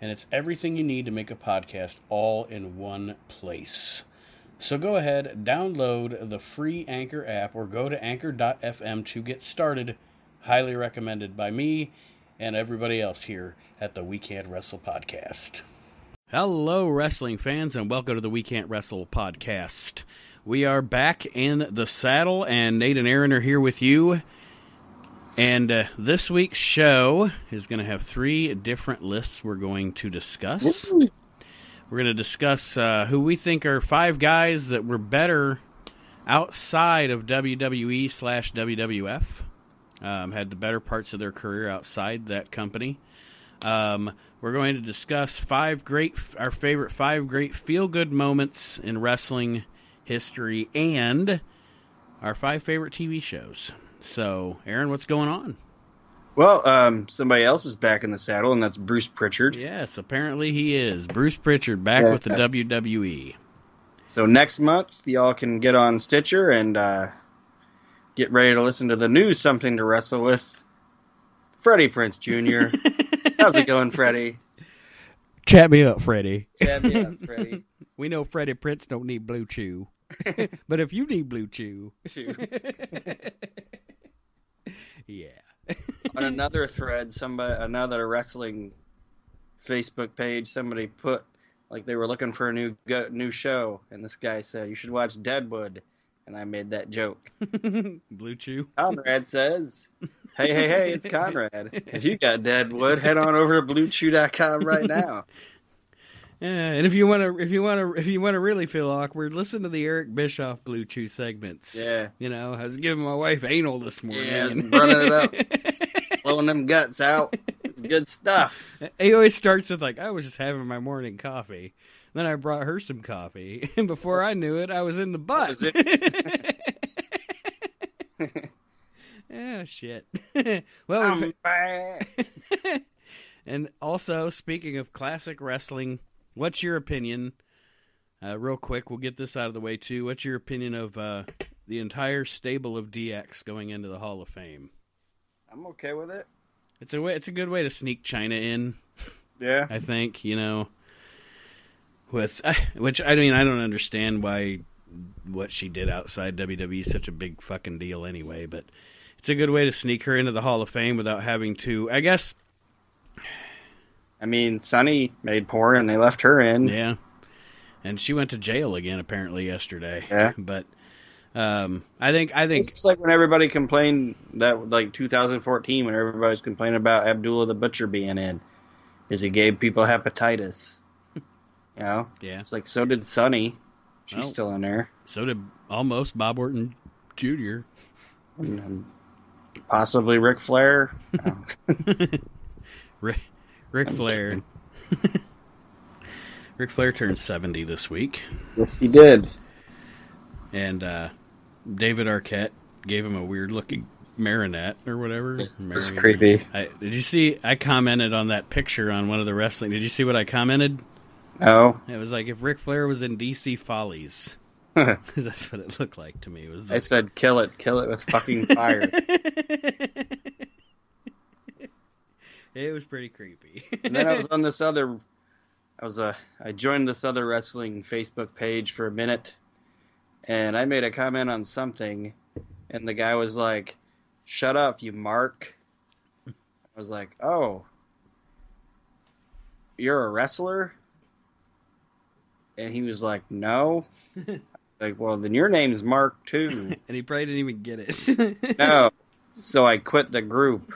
and it's everything you need to make a podcast all in one place. So go ahead, download the free Anchor app, or go to anchor.fm to get started. Highly recommended by me and everybody else here at the We Can't Wrestle podcast. Hello, wrestling fans, and welcome to the We Can't Wrestle podcast. We are back in the saddle, and Nate and Aaron are here with you. And uh, this week's show is going to have three different lists we're going to discuss. We're going to discuss uh, who we think are five guys that were better outside of WWE slash WWF, um, had the better parts of their career outside that company. Um, we're going to discuss five great, our favorite five great feel good moments in wrestling history, and our five favorite TV shows. So, Aaron, what's going on? Well, um, somebody else is back in the saddle, and that's Bruce Pritchard. Yes, apparently he is. Bruce Pritchard back Yeah, with the WWE. So next month, y'all can get on Stitcher and uh, get ready to listen to the new Something to Wrestle with Freddie Prinze Jr. How's it going, Freddie? Chat me up, Freddie. Chat me up, Freddie. We know Freddie Prinze don't need Blue Chew. but if you need Blue Chew, Shoot. Yeah. on another thread, somebody, another wrestling Facebook page, somebody put like they were looking for a new go, new show, and this guy said you should watch Deadwood, and I made that joke. Blue Chew. Conrad says, "Hey, hey, hey, it's Conrad. If you got Deadwood, head on over to BlueChew.com right now." Yeah, and if you want to, if you want to, if you want to really feel awkward, listen to the Eric Bischoff Blue Chew segments. Yeah, You know, I was giving my wife anal this morning. Yeah, I was running it up. blowing them guts out. It's good stuff. He always starts with like, "I was just having my morning coffee." Then I brought her some coffee, and before I knew it, I was in the butt. oh shit! well, and also speaking of classic wrestling, what's your opinion? Uh, real quick, we'll get this out of the way too. What's your opinion of uh, the entire stable of DX going into the Hall of Fame? I'm okay with it. It's a way. It's a good way to sneak Chyna in. Yeah. I think you know, with which I mean I don't understand why what she did outside WWE is such a big fucking deal anyway. But it's a good way to sneak her into the Hall of Fame without having to. I guess I mean, Sunny made porn and they left her in. yeah. And she went to jail again apparently yesterday. Yeah. But um, I think I think It's like when everybody complained that, like 2014, when everybody's complaining about Abdullah the Butcher being in, is he gave people hepatitis. You know, yeah. it's like so did Sunny. She's Well. still in there. So did almost Bob Orton Jr. And, um, possibly Ric Flair. Rick, Ric I'm Flair. Ric Flair turned seventy this week. yes, he did. and uh, David Arquette gave him a weird looking marinette or whatever. It's creepy. I, did you see? I commented on that picture on one of the wrestling. Did you see what I commented? No, It was like if Ric Flair was in DC Follies. That's what it looked like to me. It was I said kill it, kill it with fucking fire. It was pretty creepy. and then I was on this other, I was uh, I joined this other wrestling Facebook page for a minute, and I made a comment on something, and the guy was like, "Shut up, you mark." I was like, "Oh, you're a wrestler," and he was like, "No." I like, well, then your name's Mark too. and he probably didn't even get it. no, so I quit the group.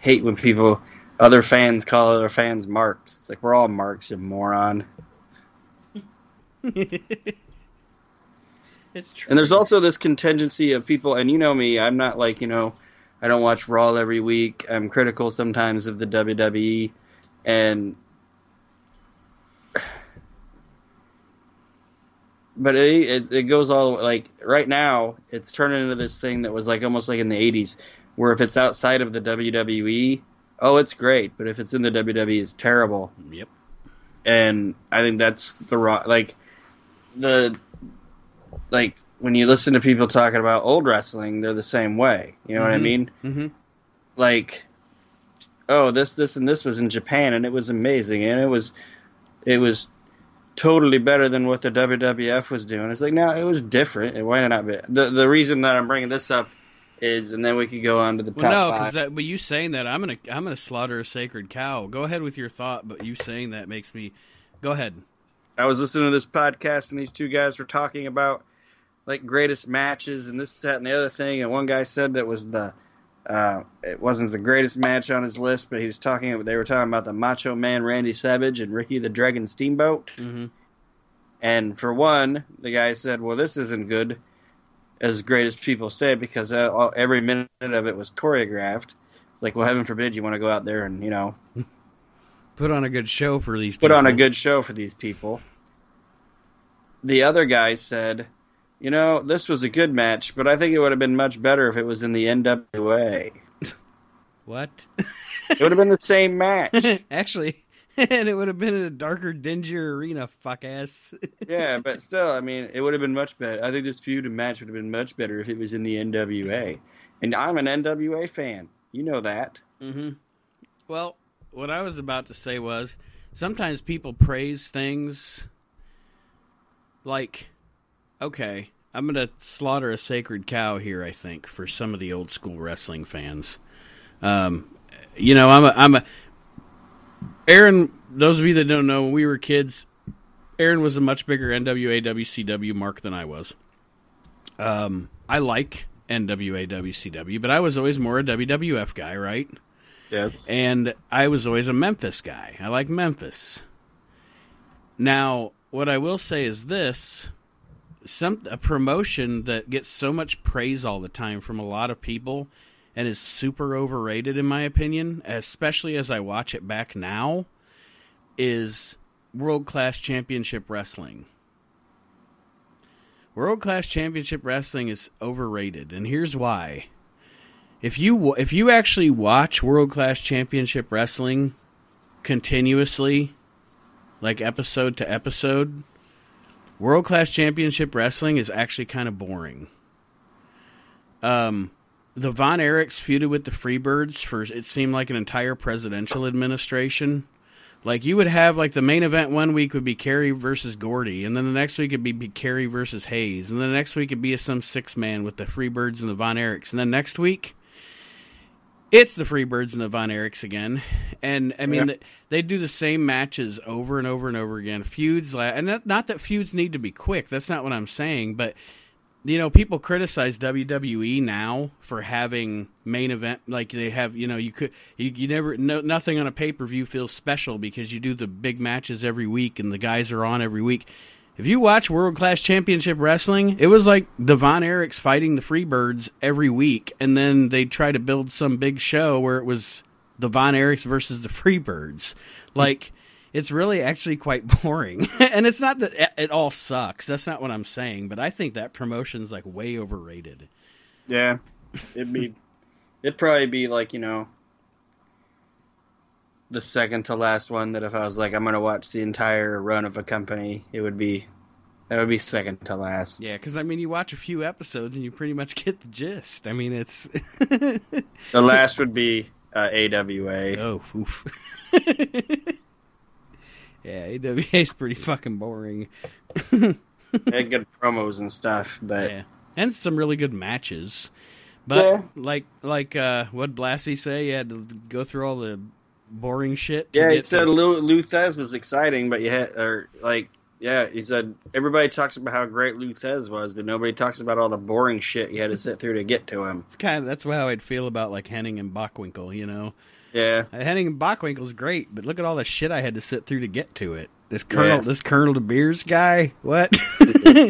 Hate when people, other fans call other fans marks. It's like we're all marks, you moron. it's true. And there's also this contingency of people, and you know me, I'm not like you know, I don't watch Raw every week. I'm critical sometimes of the WWE, and but it, it it goes all like right now it's turning into this thing that was like almost like in the 80s where if it's outside of the WWE oh it's great but if it's in the WWE it's terrible Yep. and I think that's the wrong like the like when you listen to people talking about old wrestling they're the same way you know what I Mhm. mean Mm-hmm. like oh this this and this was in Japan and it was amazing and it was it was totally better than what the WWF was doing. It's like no, it was different. Why not be? The the reason that I'm bringing this up is, and then we could go on to the top Well, no, because that. But you saying that, I'm gonna, I'm gonna slaughter a sacred cow. Go ahead with your thought, but you saying that makes me. Go ahead. I was listening to this podcast and these two guys were talking about like greatest matches and this, that, and the other thing. And one guy said that was the uh, it wasn't the greatest match on his list, but he was talking. They were talking about the Macho Man Randy Savage and Ricky the Dragon Steamboat. Mm-hmm. And for one, the guy said, "Well, this isn't good, as great as people say, because uh, all, every minute of it was choreographed." It's like, well, heaven forbid you want to go out there and you know Put on a good show for these. put on a good show for these people. The other guy said, "You know, this was a good match, but I think it would have been much better if it was in the NWA. What? It would have been the same match." Actually, and it would have been in a darker, dingier arena. Fuck ass. yeah, but still, I mean, it would have been much better. I think this feud and match would have been much better if it was in the NWA. And I'm an NWA fan. You know that. Mm-hmm. Well, what I was about to say was sometimes people praise things like, okay, I'm going to slaughter a sacred cow here, I think, for some of the old school wrestling fans. Um, you know, I'm a, I'm a, Aaron, those of you that don't know, when we were kids, Aaron was a much bigger NWA WCW mark than I was. Um, I like NWA WCW, but I was always more a WWF guy, right? Yes. And I was always a Memphis guy. I like Memphis. Now, what I will say is this some a promotion that gets so much praise all the time from a lot of people and is super overrated in my opinion, especially as I watch it back now, is World Class Championship Wrestling. World Class Championship Wrestling is overrated, and here's why. If you if you actually watch World Class Championship Wrestling continuously, like episode to episode, World Class Championship Wrestling is actually kind of boring. Um, the Von Erichs feuded with the Freebirds for it seemed like an entire presidential administration. Like you would have like the main event one week would be Kerry versus Gordy, and then the next week it'd be, be Kerry versus Hayes, and then the next week it'd be some six man with the Freebirds and the Von Erichs, and then next week it's the Freebirds and the Von Erichs again. And I mean, Yeah. they do the same matches over and over and over again. Feuds, la- and not that feuds need to be quick. That's not what I'm saying. But you know, people criticize WWE now for having main event like they have. You know, you could you, you never no, nothing on a pay per view feels special because you do the big matches every week and the guys are on every week. If you watch World Class Championship Wrestling, it was like the Von Erichs fighting the Freebirds every week, and then they try to build some big show where it was the Von Erichs versus the Freebirds. Like, it's really actually quite boring. and it's not that it- all sucks. That's not what I'm saying. But I think that promotion's like way overrated. Yeah. It'd be it'd probably be like, you know, the second to last one that if I was like I'm going to watch the entire run of a company, it would be that would be second to last. Yeah, because I mean, you watch a few episodes and you pretty much get the gist. I mean, it's The last would be uh, AWA. oh, oof. Yeah, AWA is pretty fucking boring. They had good promos and stuff, but Yeah, and some really good matches. But Yeah. like like uh, what Blassie say, you had to go through all the boring shit. to Yeah, he said to- Lou, Lou Thesz was exciting, but you had, or like, yeah, he said everybody talks about how great Lou Thesz was, but nobody talks about all the boring shit you had to sit through to get to him. it's kind of that's how I'd feel about like Henning and Bockwinkel. You know, Yeah, Uh, Henning and Bockwinkel's great, but look at all the shit I had to sit through to get to it. This Colonel, Yeah. this Colonel De Beers guy, what?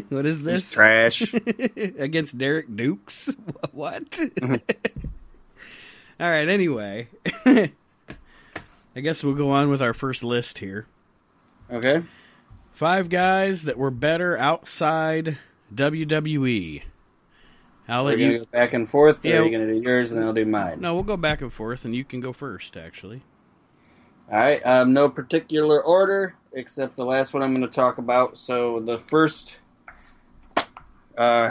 what is he's this? trash. against Derrick Dukes. What? All right. Anyway, I guess we'll go on with our first list here. Okay. Five guys that were better outside WWE. I'll We're let you. go back and forth. Or Yeah. are you gonna do yours and I'll do mine? No, we'll go back and forth, and you can go first. Actually, All right. Um, no particular order except the last one I'm going to talk about. So the first uh,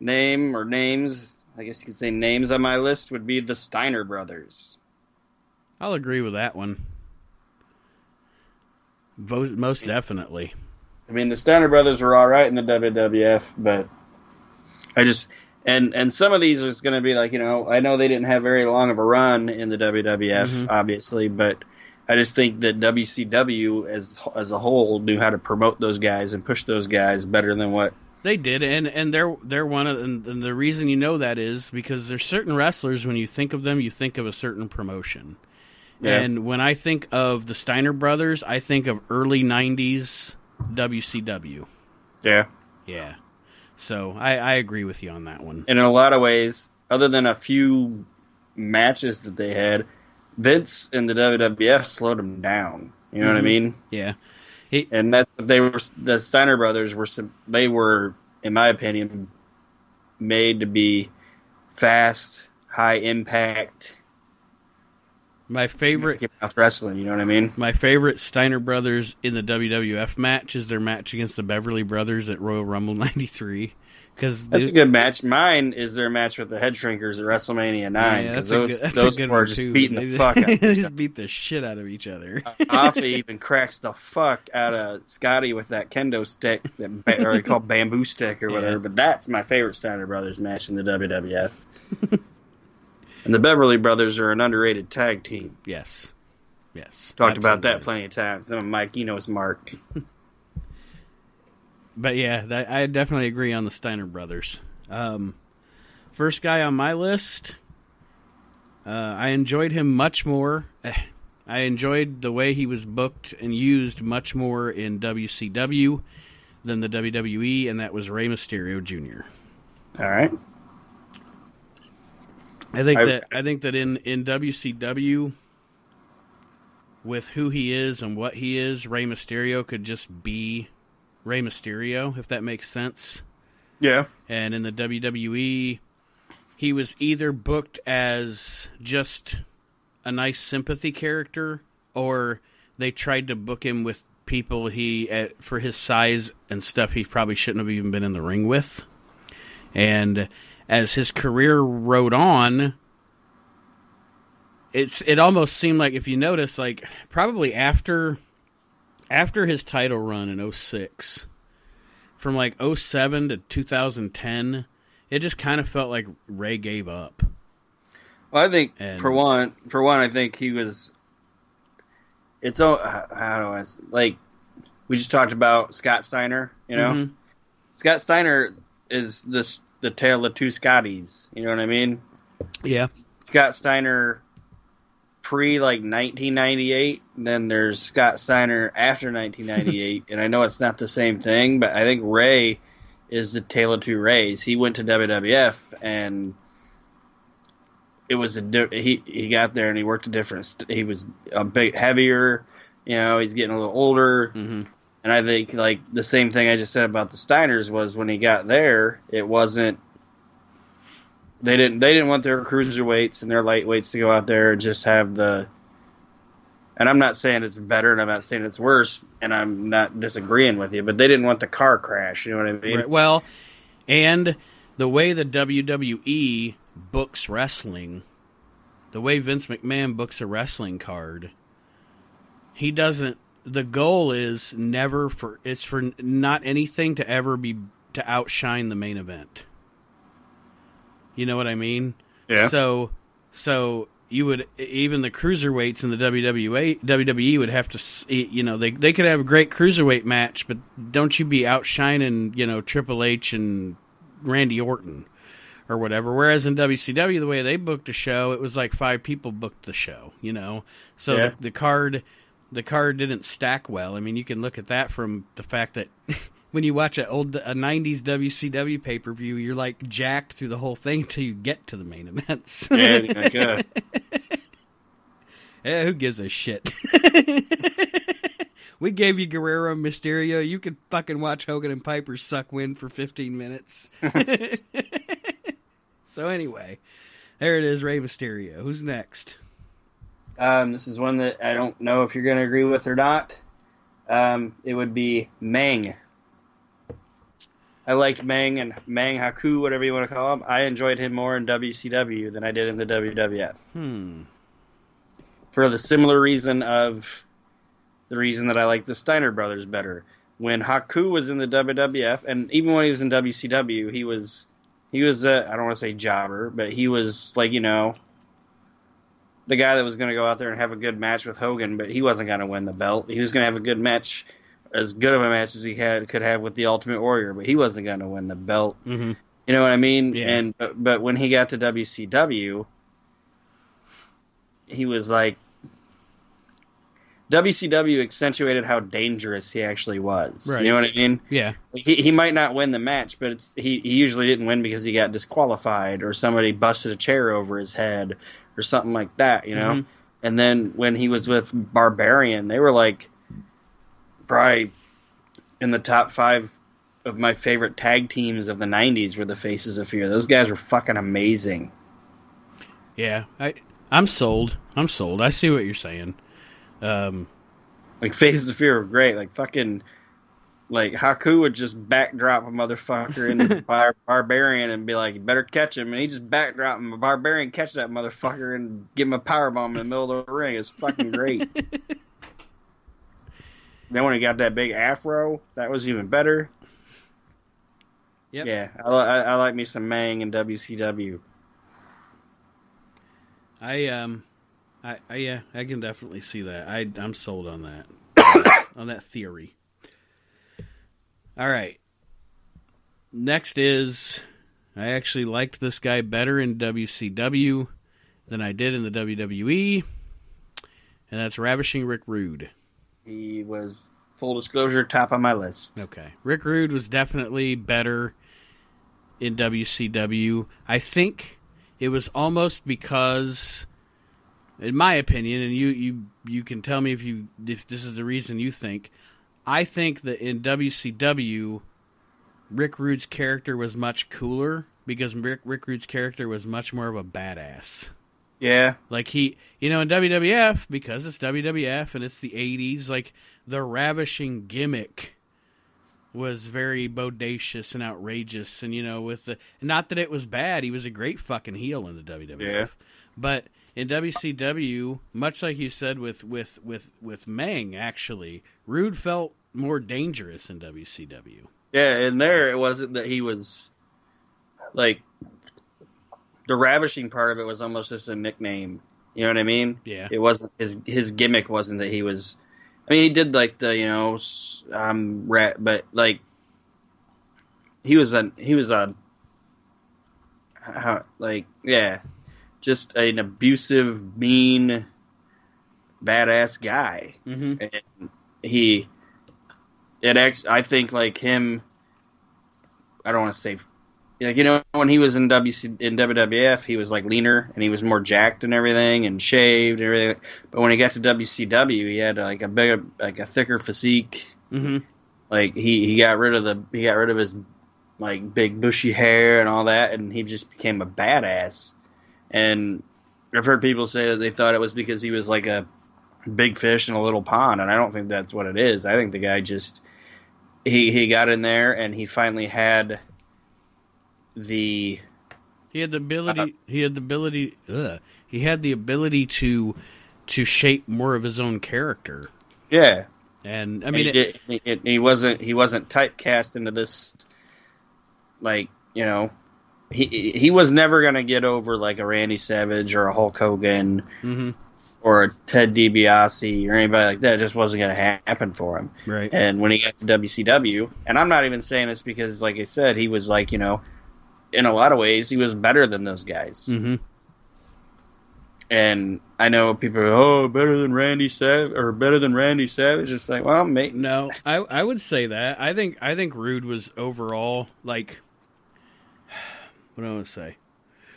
name or names, I guess you could say names on my list would be the Steiner brothers. I'll agree with that one. Most definitely. I mean, the Steiner brothers were all right in the WWF, but I just and and some of these is going to be like you know I know they didn't have very long of a run in the WWF, Mhm. obviously, but I just think that WCW as as a whole knew how to promote those guys and push those guys better than what. They did, and and they're they're one of and, and the reason you know that is because there's certain wrestlers when you think of them, you think of a certain promotion. Yeah. And when I think of the Steiner brothers, I think of early '90s WCW. Yeah, Yeah, so I, I agree with you on that one. and in a lot of ways, other than a few matches that they had, Vince and the WWF slowed them down. You know what I Mhm. mean? Yeah, and that's what they were. The Steiner brothers were. They were, in my opinion, made to be fast, high impact, my favorite mouth wrestling. You know what I mean? my favorite Steiner brothers in the WWF match is their match against the Beverly Brothers at Royal Rumble '93 because That's a good match. Mine is their match with the Head Shrinkers at WrestleMania nine Yeah, because that's a those good, those good were just too. beating the fuck out. they just beat the shit out of each other. Uh, other. Afa even cracks the fuck out of Scotty with that kendo stick that ba- or they call bamboo stick or whatever. Yeah. But that's my favorite Steiner brothers match in the WWF. And the Beverly Brothers are an underrated tag team. yes, yes. Talked about that plenty of times. And Mike, you know it's Mark. But yeah, that, I definitely agree on the Steiner brothers. Um, first guy on my list, uh, I enjoyed him much more. I enjoyed the way he was booked and used much more in WCW than the WWE, and that was Rey Mysterio Jr. All right. I think I- that I think that in in WCW, with who he is and what he is, Rey Mysterio could just be Rey Mysterio, if that makes sense. Yeah. And in the WWE, he was either booked as just a nice sympathy character, or they tried to book him with people he at, for his size and stuff he probably shouldn't have even been in the ring with. And as his career rode on, it's it almost seemed like if you notice, like probably after after his title run in 06, from like 07 to 2010, it just kind of felt like Rey gave up. Well, I think And- for one, for one, I think he was. It's all how do I like? We just talked about Scott Steiner. You know, Mhm. Scott Steiner is this the tale of two Scotties. You know what I mean? Yeah. Scott Steiner pre like 1998, and then there's Scott Steiner after 1998, and I know it's not the same thing, but I think Rey is the tale of two Reys. He went to WWF and it was a di- he he got there and he worked a different. St- he was a bit heavier, you know. He's getting a little older, hmm and I think like the same thing I just said about the Steiners was when he got there, it wasn't. They didn't. They didn't want their cruiserweights and their lightweights to go out there and just have the. And I'm not saying it's better, and I'm not saying it's worse, and I'm not disagreeing with you, but they didn't want the car crash. You know what I mean? Right. Well, and the way the WWE books wrestling, the way Vince McMahon books a wrestling card, he doesn't. The goal is never for it's for not anything to ever be to outshine the main event. You know what I mean? Yeah. So, so you would even the cruiserweights in the WWE WWE would have to you know they they could have a great cruiserweight match, but don't you be outshining you know Triple H and Randy Orton or whatever. Whereas in WCW, the way they booked a show, it was like five people booked the show. You know, so Yeah. the, the card the card didn't stack well. I mean, you can look at that from the fact that when you watch an old a '90s WCW pay per view, you're like jacked through the whole thing until you get to the main events. Yeah, like, uh, yeah, who gives a shit? we gave you Guerrero and Mysterio. You could fucking watch Hogan and Piper suck wind for 15 minutes. so anyway, there it is, Rey Mysterio. Who's next? Um, this is one that I don't know if you're going to agree with or not. Um, it would be Meng. I liked Meng and Meng Haku, whatever you want to call him. I enjoyed him more in WCW than I did in the WWF. Hmm. For the similar reason of the reason that I like the Steiner brothers better. When Haku was in the WWF, and even when he was in WCW, he was he was a I don't want to say jobber, but he was like you know the guy that was going to go out there and have a good match with Hogan, but he wasn't going to win the belt. He was going to have a good match, as good of a match as he had could have with the Ultimate Warrior, but he wasn't going to win the belt. Mm-hmm. You know what I mean? Yeah. And but, but when he got to WCW, he was like WCW accentuated how dangerous he actually was. Right. You know what I mean? Yeah. He he might not win the match, but it's he, he usually didn't win because he got disqualified or somebody busted a chair over his head or something like that, you know? Mhm. And then when he was with Barbarian, they were like probably in the top five of my favorite tag teams of the '90s were the Faces of Fear. Those guys were fucking amazing. Yeah. I I'm sold. I'm sold. I see what you're saying. Um. Like Faces of Fear were great. Like fucking, like Haku would just backdrop a motherfucker into Bar- Barbarian and be like, "You better catch him," and he just backdrop him. Barbarian catch that motherfucker and give him a power bomb in the middle of the ring. It's fucking great. then when he got that big afro, that was even better. Yep. Yeah, I, I, I like me some Meng and WCW. I um, I, I yeah, I can definitely see that. I I'm sold on that, on that theory. All right. Next is, I actually liked this guy better in WCW than I did in the WWE, and that's Ravishing Rick Rude. He was full disclosure top on my list. Okay. Rick Rude was definitely better in WCW. I think it was almost because in my opinion and you you you can tell me if you if this is the reason you think I think that in WCW Rick Rude's character was much cooler because Rick Rick Rude's character was much more of a badass. Yeah, Like he, you know, in WWF because it's WWF and it's the '80s. Like the ravishing gimmick was very bodacious and outrageous, and you know, with the not that it was bad. He was a great fucking heel in the WWF, Yeah. but in WCW, much like you said with with with with Meng, actually, Rude felt more dangerous in WCW. Yeah, and there it wasn't that he was like the ravishing part of it was almost just a nickname. You know what I mean? Yeah, It wasn't his his gimmick wasn't that he was. I mean, he did like the you know um rat, but like he was a he was a how like yeah, just an abusive, mean, badass guy. Hmm and he it ex I think like him I don't want to say like you know when he was in WC in WWF he was like leaner and he was more jacked and everything and shaved and everything. But when he got to WCW he had like a bigger like a thicker physique. Hmm like he he got rid of the he got rid of his like big bushy hair and all that and he just became a badass and I've heard people say that they thought it was because he was like a big fish in a little pond and I don't think that's what it is I think the guy just he he got in there and he finally had the He had the ability. Uh, he had the ability. Ugh, he had the ability to to shape more of his own character. yeah And I mean, mean, it, did- he, he wasn't he wasn't typecast into this like you know he he was never gonna get over like a Randy Savage or a Hulk Hogan mhm, or a Ted DiBiase or anybody like that. It just wasn't gonna happen for him. right. And when he got to WCW, and I'm not even saying it's because, like I said, he was like you know, in a lot of ways, he was better than those guys. hmm And I know people are, oh, better than Randy Savage or better than Randy Savage. It's like, well, mate. No, I I would say that. I think I think Rude was overall like what do I want to say?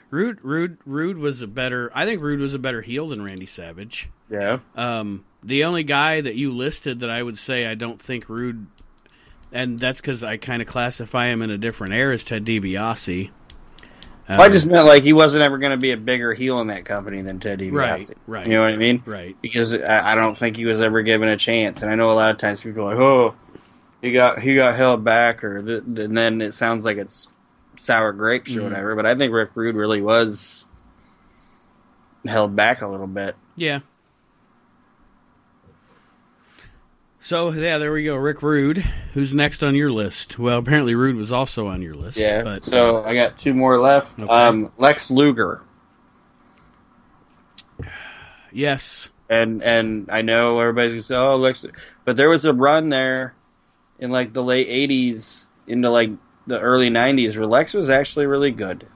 Rude Rude Rude was a better I think Rude was a better heel than Randy Savage. Yeah. Um the only guy that you listed that I would say I don't think Rude and that's cuz I kind of classify him in a different era is Ted DiBiase. Um, Well, I just meant like he wasn't ever going to be a bigger heel in that company than Ted DiBiase. Right, right. You know what I mean? right. Because I, I don't think he was ever given a chance. And I know a lot of times people are like, oh, he got he got held back, or the, and then it sounds like it's sour grapes or Mhm. whatever. But I think Rick Rude really was held back a little bit. Yeah. So yeah, there we go. Rick Rude, who's next on your list? Well, apparently Rude was also on your list. Yeah. But so I got two more left. Okay. Um, Lex Luger. yes, and and I know everybody's gonna say, "Oh, Lex," but there was a run there in like the late '80s into like the early '90s where Lex was actually really good.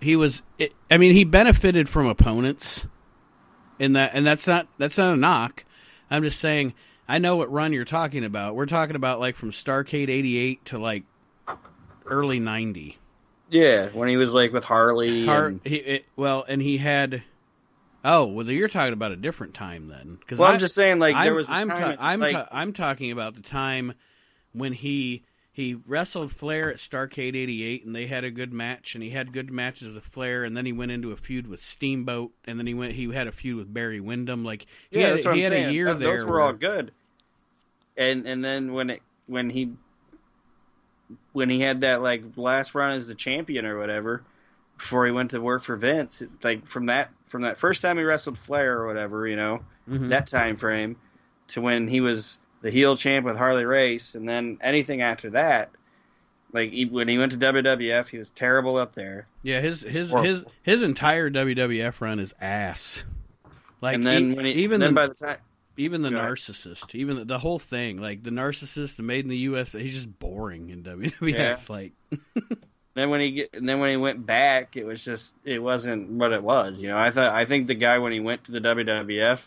he was. I mean, he benefited from opponents, in that, and that's not that's not a knock. I'm just saying. I know what run you're talking about. We're talking about like from Starcade '88 to like early '90. Yeah, when he was like with Harley. Har- and- he, it, well, and he had. Oh, well, you're talking about a different time then. Because well, I'm just saying, like I'm, there was. I'm, ta- I'm, like, ta- I'm talking about the time when he he wrestled Flair at Starcade '88, and they had a good match, and he had good matches with Flair, and then he went into a feud with Steamboat, and then he went he had a feud with Barry Windham. Like he yeah, had, that's what he I'm had saying. a year Th- there. Those were where- all good. And and then when it when he when he had that like last run as the champion or whatever before he went to work for Vince, like from that from that first time he wrestled Flair or whatever, you know, Mhm. that time frame to when he was the heel champ with Harley Race, and then anything after that, like he, when he went to WWF, he was terrible up there. yeah, his his horrible. his his entire WWF run is ass. Like and then e- when he, even then the, by the time even the Go ahead. narcissist, even the, the whole thing, like the narcissist, the made in the U.S. He's just boring in WWF. Yeah. Like, then when he get, and then when he went back, it was just it wasn't what it was. You know, I thought I think the guy when he went to the WWF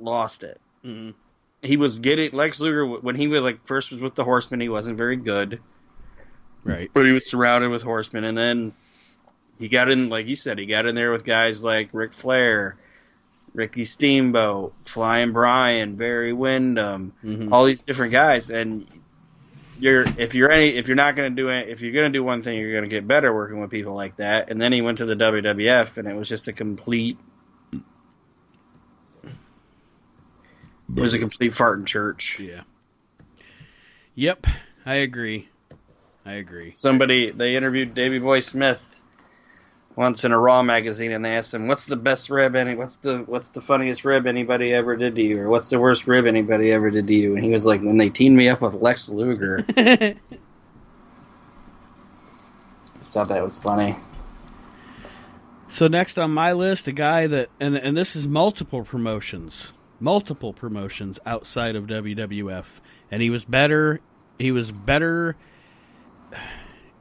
lost it. Mm, He was getting Lex Luger when he was like first was with the Horsemen. He wasn't very good, right, but he was surrounded with Horsemen, and then he got in like you said, he got in there with guys like Ric Flair, Ricky Steamboat, Flying Brian, Barry Windham, Mhm. all these different guys, and you're if you're any if you're not going to do it if you're going to do one thing you're going to get better working with people like that and then he went to the WWF and it was just a complete it was a complete fart in church. Yeah, yep, I agree, I agree. somebody they interviewed Davy Boy Smith once in a Raw magazine and they asked him what's the best rib any what's the what's the funniest rib anybody ever did to you? Or what's the worst rib anybody ever did to you? And he was like when they teamed me up with Lex Luger. I just thought that was funny. So next on my list, a guy that and and this is multiple promotions, multiple promotions outside of WWF, and he was better. He was better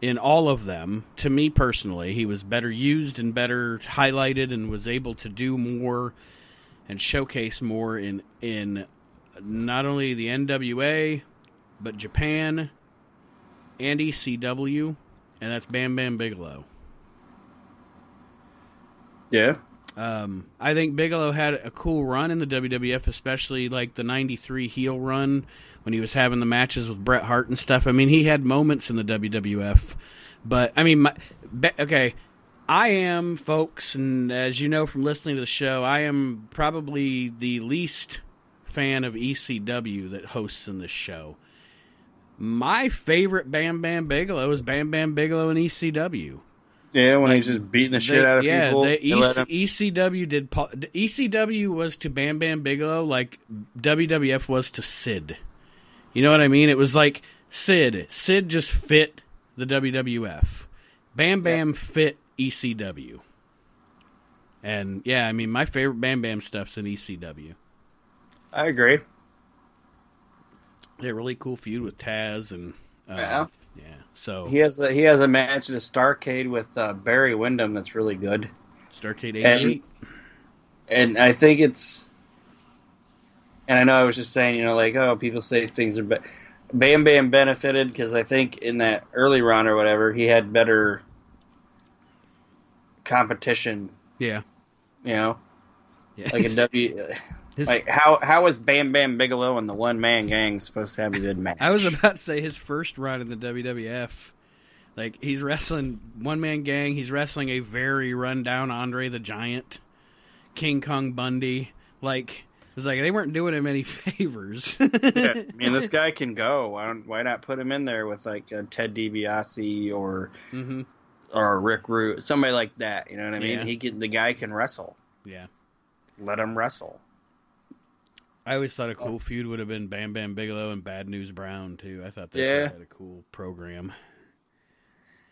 in all of them. To me personally, he was better used and better highlighted, and was able to do more and showcase more in in not only the NWA but Japan and ECW, and that's Bam Bam Bigelow. yeah Um, I think Bigelow had a cool run in the WWF, especially like the '93 heel run when he was having the matches with Bret Hart and stuff. I mean, he had moments in the WWF, but I mean, my, okay, I am, folks, and as you know from listening to the show, I am probably the least fan of ECW that hosts in this show. My favorite Bam Bam Bigelow is Bam Bam Bigelow in ECW. Yeah, when Like, he's just beating the shit They- out of yeah, people. the they ECW did. ECW was to Bam Bam Bigelow like WWF was to Sid. You know what I mean? It was like Sid. Sid just fit the WWF. Bam Bam fit ECW. And yeah, I mean, my favorite Bam Bam stuff's in ECW. I agree. They had a really cool feud with Taz and uh, Yeah. Yeah. So He has a he has a match at a Starcade with uh, Barry Windham that's really good. Starcade '88. And, and I think it's, and I know I was just saying, you know, like oh, people say things are, but Bam Bam benefited because I think in that early run or whatever, he had better competition. Yeah. You know, Yeah. like in W. His- like how how is Bam Bam Bigelow and the One Man Gang supposed to have a good match? I was about to say his first run in the WWF. Like he's wrestling one man gang. He's wrestling a very rundown Andre the Giant, King Kong Bundy. Like it was like they weren't doing him any favors. Yeah, I mean, this guy can go. Why don't why not put him in there with like Ted DiBiase or hmm or Rick Rude, somebody like that? You know what I mean? Yeah. He can. The guy can wrestle. Yeah, Let him wrestle. I always thought a oh. cool feud would have been Bam Bam Bigelow and Bad News Brown too. I thought they Yeah. had a cool program.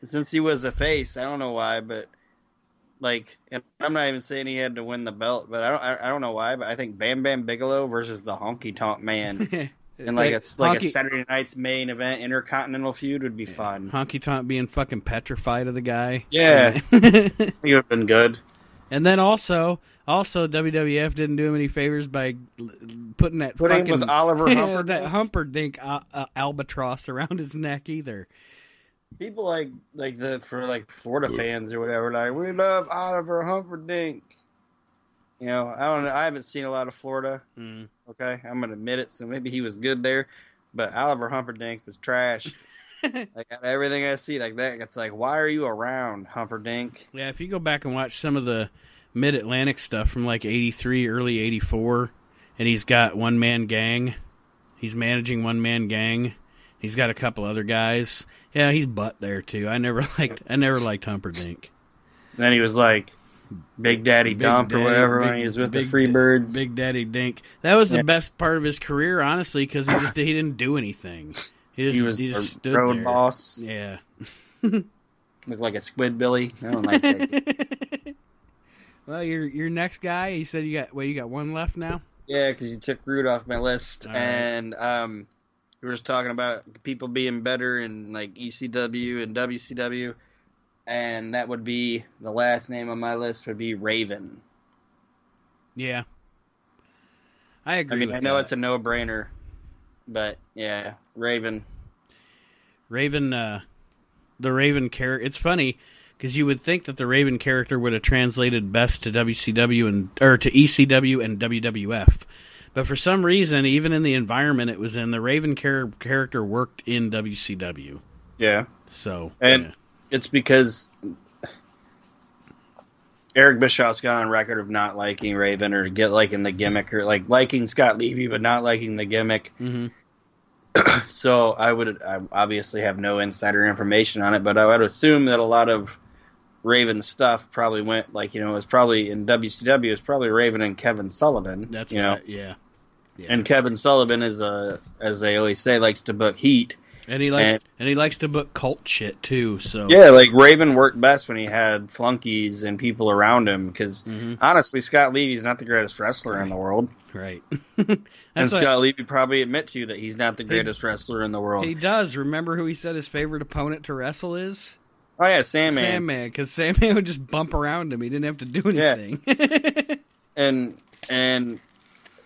Since he was a face, I don't know why, but like, and I'm not even saying he had to win the belt, but I don't. I, I don't know why, but I think Bam Bam Bigelow versus the Honky Tonk Man in like a like a Saturday Night's main event intercontinental feud would be fun. Honky Tonk being fucking petrified of the guy. Yeah. It would have been good. And then also, also WWF didn't do him any favors by putting that Put fucking with Oliver yeah, Humperdink. that Humperdink uh, uh, albatross around his neck either. People like like the for like Florida fans or whatever, like we love Oliver Humperdink. You know, I don't know. I haven't seen a lot of Florida. Mm. Okay, I'm gonna admit it. So maybe he was good there, but Oliver Humperdink was trash. like everything I see like that, it's like, why are you around, Humperdink? Yeah, if you go back and watch some of the Mid Atlantic stuff from like '83, early '84, and he's got one man gang. He's managing one man gang. He's got a couple other guys. Yeah, he's butt there too. I never liked. I never liked Humperdink. then he was like Big Daddy Big Dump or whatever Big- when he was with Big the Freebirds. Big Daddy Dink. That was the Yeah. best part of his career, honestly, because he just he didn't do anything. He just he was he just stood road there. boss. Yeah. Looked like a squid billy. I don't like that. Well, your your next guy, he said you got well, you got one left now. Yeah, because you took Rude off my list, right. and um, we were just talking about people being better in like ECW and WCW, and that would be the last name on my list would be Raven. Yeah. I agree. I mean, I know that. it's a no-brainer, but yeah, Raven. Raven, uh, the Raven character. It's funny because you would think that the Raven character would have translated best to WCW and or to ECW and WWF, but for some reason, even in the environment it was in, the Raven char- character worked in WCW. Yeah, So And- yeah. it's because Eric Bischoff's got on record of not liking Raven or get liking the gimmick or like liking Scott Levy but not liking the gimmick. Mhm. So I would I obviously have no insider information on it, but I would assume that a lot of Raven stuff probably went like you know it was probably in WCW it's probably Raven and Kevin Sullivan. that's you know, right. Yeah, yeah. and Kevin Sullivan is a as they always say likes to book heat. and he likes and- and he likes to book cult shit too. So Yeah, like Raven worked best when he had flunkies and people around him because Mhm. honestly, Scott Levy's not the greatest wrestler in the world, right. and Scott Levy probably admit to you that he's not the greatest wrestler in the world. he does. Remember who he said his favorite opponent to wrestle is? Oh yeah, Sandman. Sandman, because Sandman would just bump around him. He didn't have to do Yeah. anything. and and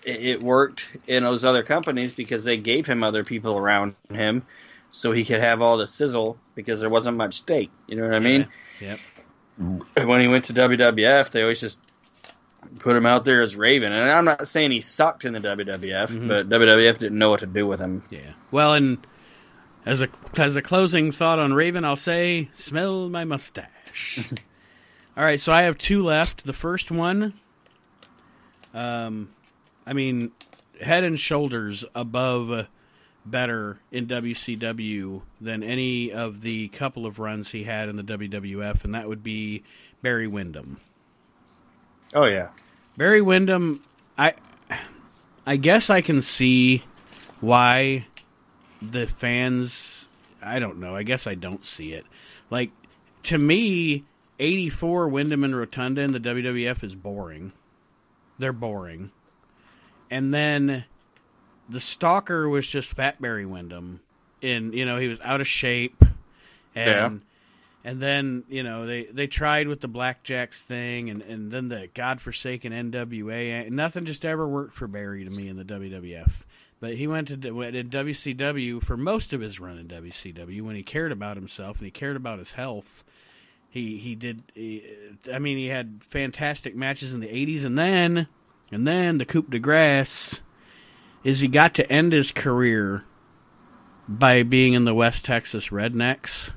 it, worked in those other companies because they gave him other people around him, so he could have all the sizzle because there wasn't much stake. You know what I mean? Yep. When he went to WWF, they always just put him out there as Raven. And I'm not saying he sucked in the WWF, Mhm. but WWF didn't know what to do with him. Yeah. Well, and as a as a closing thought on Raven, I'll say, smell my mustache. All right, so I have two left. The first one, um, I mean, head and shoulders above better in WCW than any of the couple of runs he had in the WWF, and that would be Barry Windham. Oh yeah, Barry Windham, I I guess I can see why the fans I don't know. I guess I don't see it. Like to me, 84 Windham and Rotunda in the WWF is boring. They're boring. And then the stalker was just Fat Barry Windham in you know, he was out of shape and and then you know they they tried with the blackjacks thing and and then the godforsaken nwa nothing just ever worked for barry to me in the wwf but he went to wcw for most of his run in wcw when he cared about himself and he cared about his health he he did he, i mean he had fantastic matches in the 80s and then and then the coup de grace is he got to end his career by being in the west texas rednecks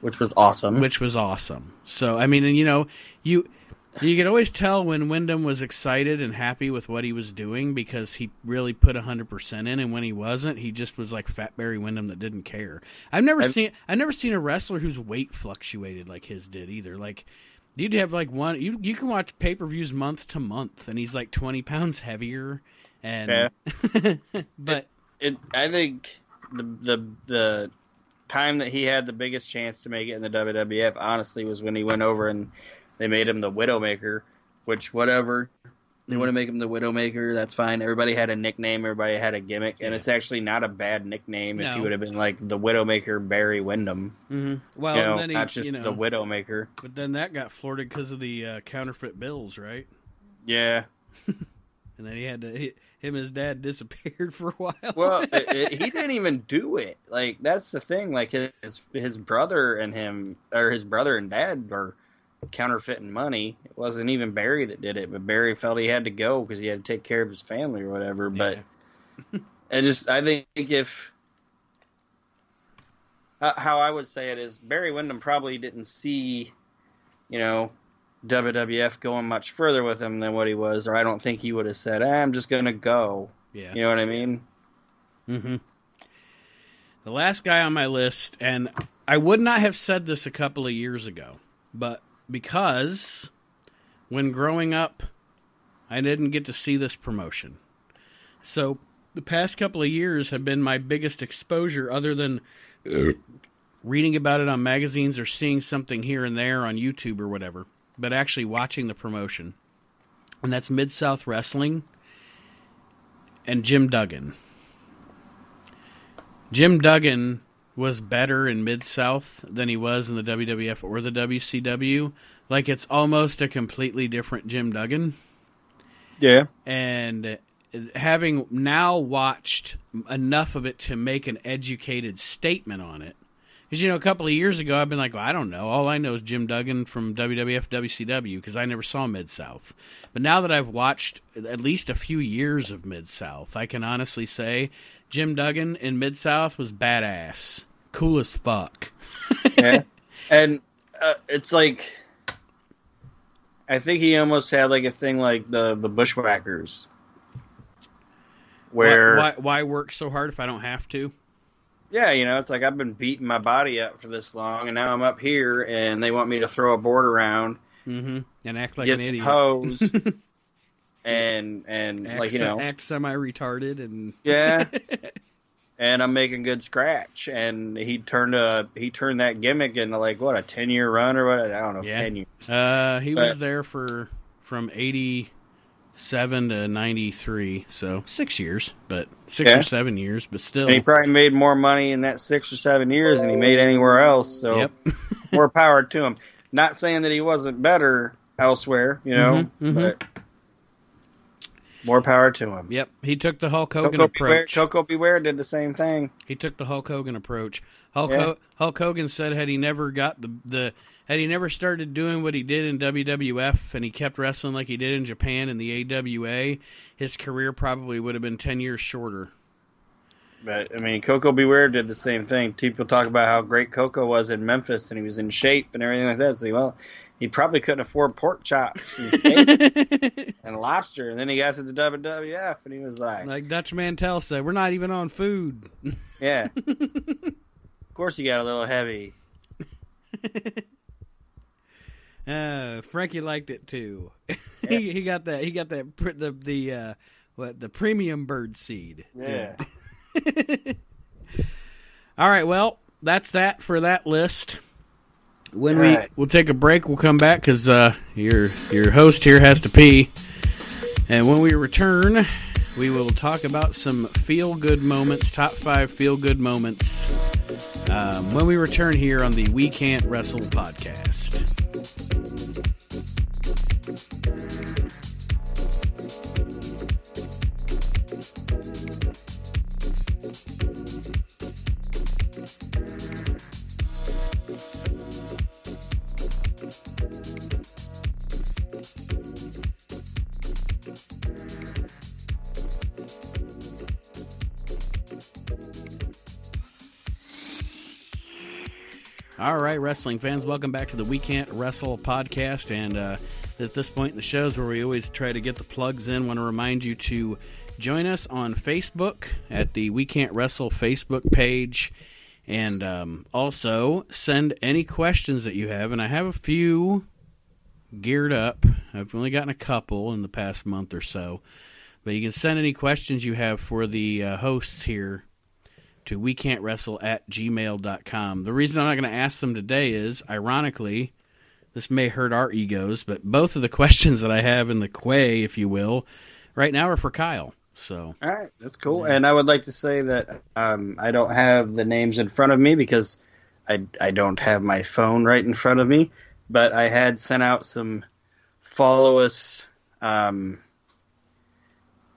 which was awesome. which was awesome. So I mean, and you know, you you could always tell when Windham was excited and happy with what he was doing because he really put hundred percent in, and when he wasn't, he just was like Fat Barry Windham that didn't care. I've never I've- seen I've never seen a wrestler whose weight fluctuated like his did either. Like you'd have like one you you can watch pay per views month to month, and he's like twenty pounds heavier, and but it, I think the the the time that he had the biggest chance to make it in the WWF, honestly, was when he went over and they made him the Widowmaker. Which whatever they want to make him the Widowmaker, that's fine. Everybody had a nickname, everybody had a gimmick, and Yeah. it's actually not a bad nickname if No. he would have been like the Widowmaker Barry Windham. mhm. well, you know, then he, not just you know, the Widowmaker. but then that got thwarted because of the uh, counterfeit bills, right? Yeah. And then he had to. He, him and his dad disappeared for a while. Well, it, it, he didn't even do it. Like that's the thing. Like his his brother and him, or his brother and dad, were counterfeiting money. It wasn't even Barry that did it, but Barry felt he had to go because he had to take care of his family or whatever. But I just, I think if uh, how I would say it is, Barry Windham probably didn't see, you know. WWF going much further with him than what he was, or I don't think he would have said, "Ah, "I'm just gonna go." yeah. You know what I mean? hmm The last guy on my list, and I would not have said this a couple of years ago, but because when growing up, I didn't get to see this promotion. So the past couple of years have been my biggest exposure, other than reading about it on magazines or seeing something here and there on YouTube or whatever, but actually watching the promotion. And that's Mid South Wrestling and Jim Duggan. Jim Duggan was better in Mid South than he was in the WWF or the WCW. Like it's almost a completely different Jim Duggan. Yeah. And having now watched enough of it to make an educated statement on it, because you know, a couple of years ago, I've been like, well, I don't know. All I know is Jim Duggan from WWF, WCW, because I never saw Mid South. But now that I've watched at least a few years of Mid South, I can honestly say Jim Duggan in Mid South was badass, cool as fuck. yeah. And uh, it's like, I think he almost had like a thing like the the Bushwhackers, where why, why, why work so hard if I don't have to? yeah, you know, it's like I've been beating my body up for this long, and now I'm up here, and they want me to throw a board around, Mm-hmm. And act like an idiot. hose, and and act, like you know, act semi-retarded and yeah. And I'm making good scratch, and he turned a he turned that gimmick into like what a ten year run or what I don't know Yeah. ten years. Uh, he But- was there for from eighty seven to ninety three, so six years, but six Yeah. or seven years, but still. And he probably made more money in that six or seven years than he made anywhere else. So Yep. more power to him. Not saying that he wasn't better elsewhere, you know, Mhm, mhm. but more power to him. Yep. He took the Hulk Hogan Koko B. Ware, approach. Koko B. Ware did the same thing. He took the Hulk Hogan approach. Hulk, Yeah. Ho- Hulk Hogan said had he never got the the had he never started doing what he did in WWF and he kept wrestling like he did in Japan in the AWA, his career probably would have been ten years shorter. But I mean, Koko B. Ware did the same thing. People talk about how great Koko was in Memphis and he was in shape and everything like that. So, well, he probably couldn't afford pork chops and steak and lobster. And then he got to the WWF and he was like, like Dutch Mantell said, we're not even on food. yeah. of course, he got a little heavy. Uh, Frankie liked it too. he he got that he got that pr- the the uh, what the premium bird seed. Yeah. All right, well that's that for that list. When we Right. we'll take a break, we'll come back because uh, your your host here has to pee, and when we return, we will talk about some feel good moments, top five feel good moments, um, when we return here on the We Can't Wrestle podcast. All right, wrestling fans, welcome back to the We Can't Wrestle podcast. And uh, at this point in the shows where we always try to get the plugs in, want to remind you to join us on Facebook at the We Can't Wrestle Facebook page. And um, also send any questions that you have. And I have a few geared up. I've only gotten a couple in the past month or so. But you can send any questions you have for the uh, hosts here to we can't wrestle at gmail.com. The reason I'm not going to ask them today is, ironically, this may hurt our egos, but both of the questions that I have in the quay, if you will, right now are for Kyle. So, all right, that's cool. Yeah. And I would like to say that um, I don't have the names in front of me because I I don't have my phone right in front of me. But I had sent out some follow us um,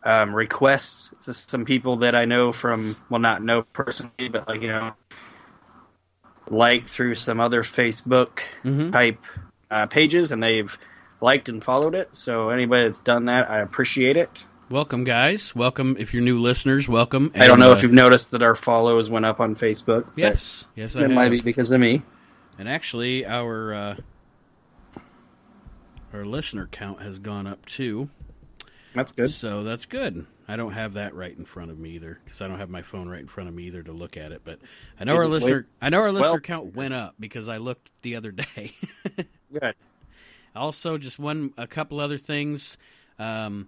um, requests to some people that I know from, well, not know personally, but like, you know, like through some other Facebook mm-hmm. type uh, pages, and they've liked and followed it. So anybody that's done that, I appreciate it. Welcome, guys. Welcome. If you're new listeners, welcome. And, I don't know uh, if you've noticed that our follows went up on Facebook. Yes, yes, I it have. might be because of me. And actually, our uh, our listener count has gone up too. That's good. So that's good. I don't have that right in front of me either because I don't have my phone right in front of me either to look at it. But I know our listener, I know our listener well, count went up because I looked the other day. good. Also, just one, a couple other things. Um,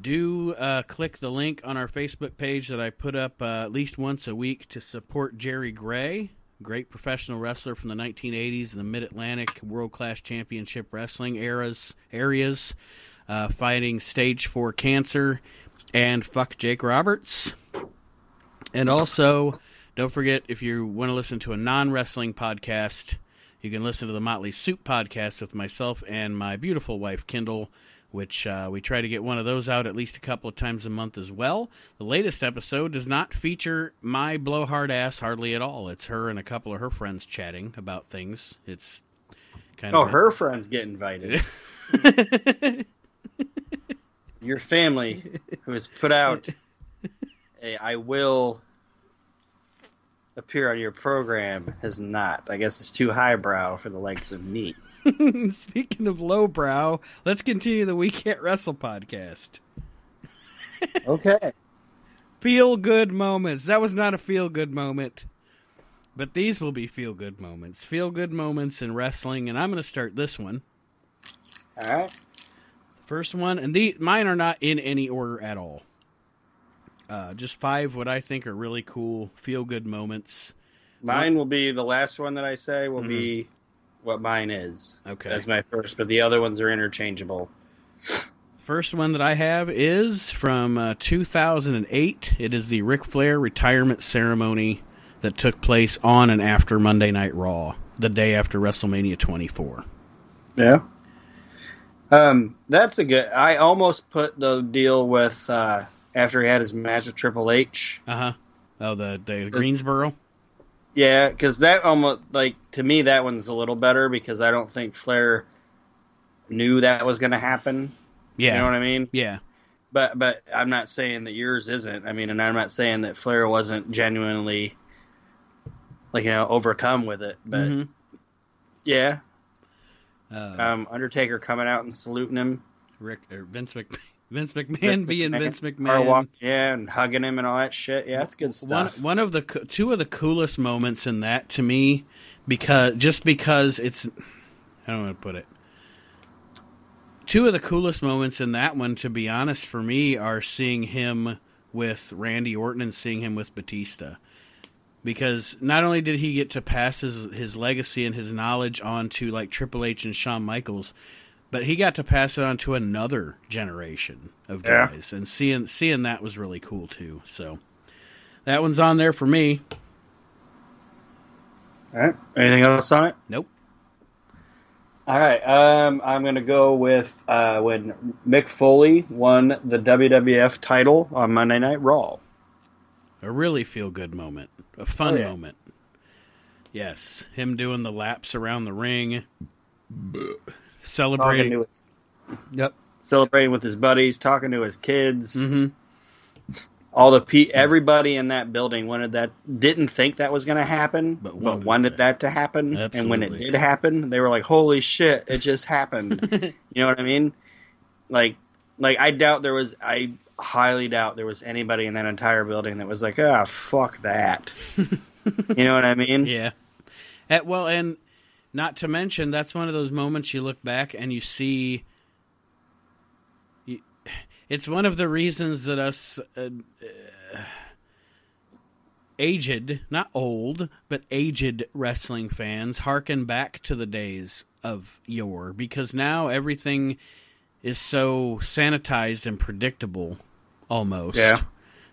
do uh, click the link on our Facebook page that I put up uh, at least once a week to support Jerry Gray, great professional wrestler from the 1980s and the Mid Atlantic World Class Championship Wrestling eras areas uh, fighting stage four cancer, and fuck Jake Roberts. And also, don't forget if you want to listen to a non wrestling podcast, you can listen to the Motley Soup podcast with myself and my beautiful wife, Kendall, which uh, we try to get one of those out at least a couple of times a month as well. The latest episode does not feature my blowhard ass hardly at all. It's her and a couple of her friends chatting about things. It's kind oh, of. Oh, her friends get invited. your family who has put out a I will appear on your program has not. I guess it's too highbrow for the likes of me. Speaking of lowbrow, let's continue the We Can't Wrestle podcast. okay. Feel good moments. That was not a feel good moment. But these will be feel good moments. Feel good moments in wrestling, and I'm going to start this one. All right. First one, and the mine are not in any order at all. Uh, just five what I think are really cool, feel good moments. Mine will be the last one that I say will mm-hmm. be what mine is. Okay, that's my first, but the other ones are interchangeable. First one that I have is from uh, 2008. It is the Ric Flair retirement ceremony that took place on and after Monday Night Raw, the day after WrestleMania 24. Yeah. Um, that's a good. I almost put the deal with uh, after he had his match with Triple H. Uh huh. Oh, the the Greensboro. Yeah, because that almost like to me that one's a little better because I don't think Flair knew that was going to happen. Yeah, you know what I mean. Yeah, but but I'm not saying that yours isn't. I mean, and I'm not saying that Flair wasn't genuinely like you know overcome with it. But mm-hmm. yeah, uh, um, Undertaker coming out and saluting him. Rick or Vince McMahon. Vince McMahon Vince being McMahon, Vince McMahon, walk, yeah, and hugging him and all that shit. Yeah, that's good stuff. One, one of the two of the coolest moments in that to me, because just because it's, I don't want to put it. Two of the coolest moments in that one, to be honest, for me, are seeing him with Randy Orton and seeing him with Batista because not only did he get to pass his his legacy and his knowledge on to like Triple H and Shawn Michaels, but he got to pass it on to another generation of Yeah. guys, and seeing seeing that was really cool too. So that one's on there for me. All right. Anything else on it? Nope. All right. Um, I'm going to go with uh, when Mick Foley won the WWF title on Monday Night Raw. A really feel good moment, a fun Oh, yeah. moment. Yes, him doing the laps around the ring, celebrating. to his, Yep. celebrating with his buddies, talking to his kids. hmm All the pe- everybody in that building wanted that. Didn't think that was going to happen, But but, wanted wanted, that to happen. And when it did happen, they were like, "Holy shit! It just happened." You know what I mean? Like, like I doubt there was. I highly doubt there was anybody in that entire building that was like, "Ah, fuck that." you know what I mean? Yeah. Eh, well, and not to mention, that's one of those moments you look back and you see. You, it's one of the reasons that us uh, uh, aged, not old, but aged wrestling fans harken back to the days of yore because now everything is so sanitized and predictable almost. Yeah.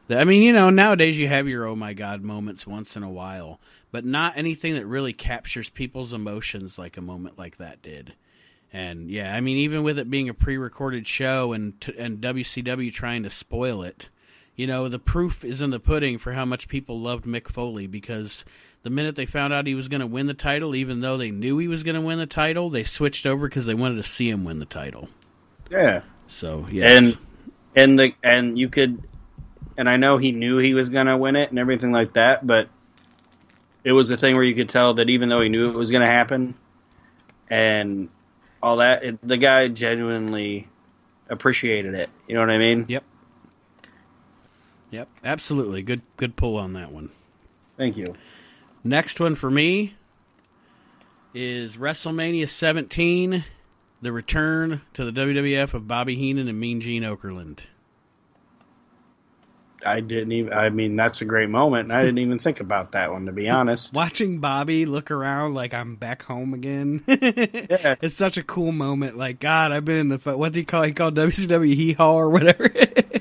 I mean, you know, nowadays you have your oh my god moments once in a while, but not anything that really captures people's emotions like a moment like that did. And yeah, I mean, even with it being a pre-recorded show and t- and WCW trying to spoil it, you know, the proof is in the pudding for how much people loved Mick Foley because the minute they found out he was going to win the title, even though they knew he was going to win the title, they switched over because they wanted to see him win the title. Yeah. So yes, And and the and you could, and I know he knew he was gonna win it and everything like that, but it was a thing where you could tell that even though he knew it was gonna happen, and all that, it, the guy genuinely appreciated it. You know what I mean? yep, yep, absolutely good good pull on that one. Thank you. Next one for me is WrestleMania 17, the return to the WWF of Bobby Heenan and Mean Gene Okerlund. I didn't even. I mean, that's a great moment, and I didn't even think about that one to be honest. Watching Bobby look around like I'm back home again. Yeah. It's such a cool moment. Like, God, I've been in the, what do you call, he called WCW Hee Haw or whatever.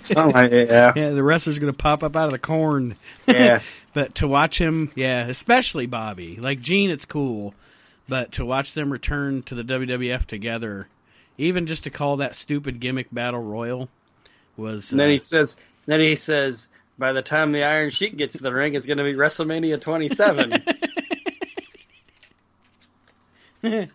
Something like it, yeah, yeah, the wrestler's going to pop up out of the corn. yeah. But to watch him, yeah, especially Bobby. Like Gene, it's cool, but to watch them return to the WWF together, even just to call that stupid gimmick battle royal, was. And then uh, he says, then he says, by the time the Iron Sheik gets to the ring, it's going to be WrestleMania 27.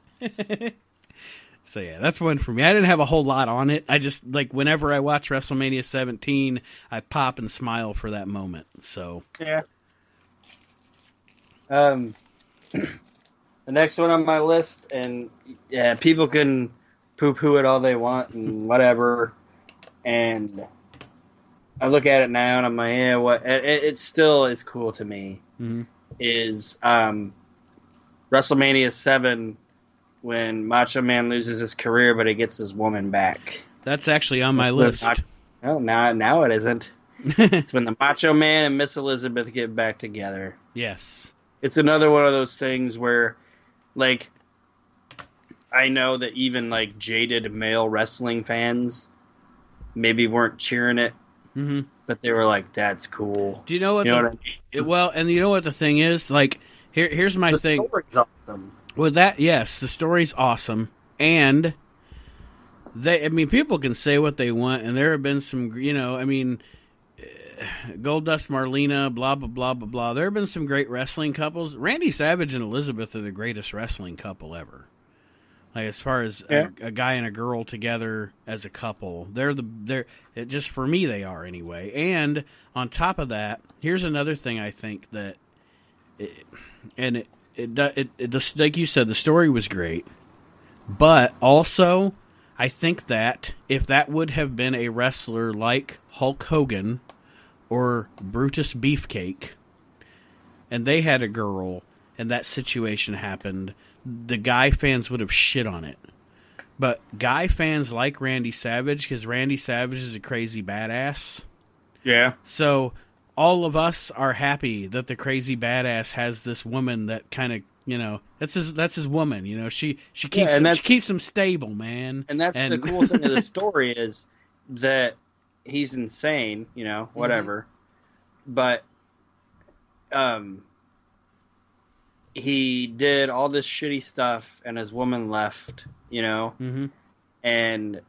so yeah, that's one for me. I didn't have a whole lot on it. I just like whenever I watch WrestleMania 17, I pop and smile for that moment. So yeah. Um, the next one on my list, and yeah, people can poo-poo it all they want and whatever, and I look at it now and I'm like, yeah, what? It, it still is cool to me. mhm. Is um, WrestleMania seven when Macho Man loses his career, but he gets his woman back. that's actually on my That's list. Oh, now now it isn't. It's when the Macho Man and Miss Elizabeth get back together. yes. It's another one of those things where, like, I know that even like jaded male wrestling fans maybe weren't cheering it, hmm but they were like, "That's cool." Do you know what? You know what I mean? it- well, and you know what the thing is? Like, here, here's my The thing. story's awesome. With that, yes, the story's awesome, and they. I mean, people can say what they want, and there have been some. You know, I mean, Goldust Marlena, blah blah blah blah blah. There have been some great wrestling couples. Randy Savage and Elizabeth are the greatest wrestling couple ever. Like as far as Yeah. a, a guy and a girl together as a couple, they're the they're it, just for me they are anyway. And on top of that, here's another thing I think that, it, and it it, it it the, like you said, the story was great, but also I think that if that would have been a wrestler like Hulk Hogan or Brutus Beefcake, and they had a girl, and that situation happened, the guy fans would have shit on it. But guy fans like Randy Savage because Randy Savage is a crazy badass. Yeah, So all of us are happy that the crazy badass has this woman that kind of You know, that's his that's his woman. You know, she she keeps Yeah, and him, she keeps him stable, man. And that's the cool thing of the story is that he's insane, you know, whatever. But um he did all this shitty stuff and his woman left, you know, hmm and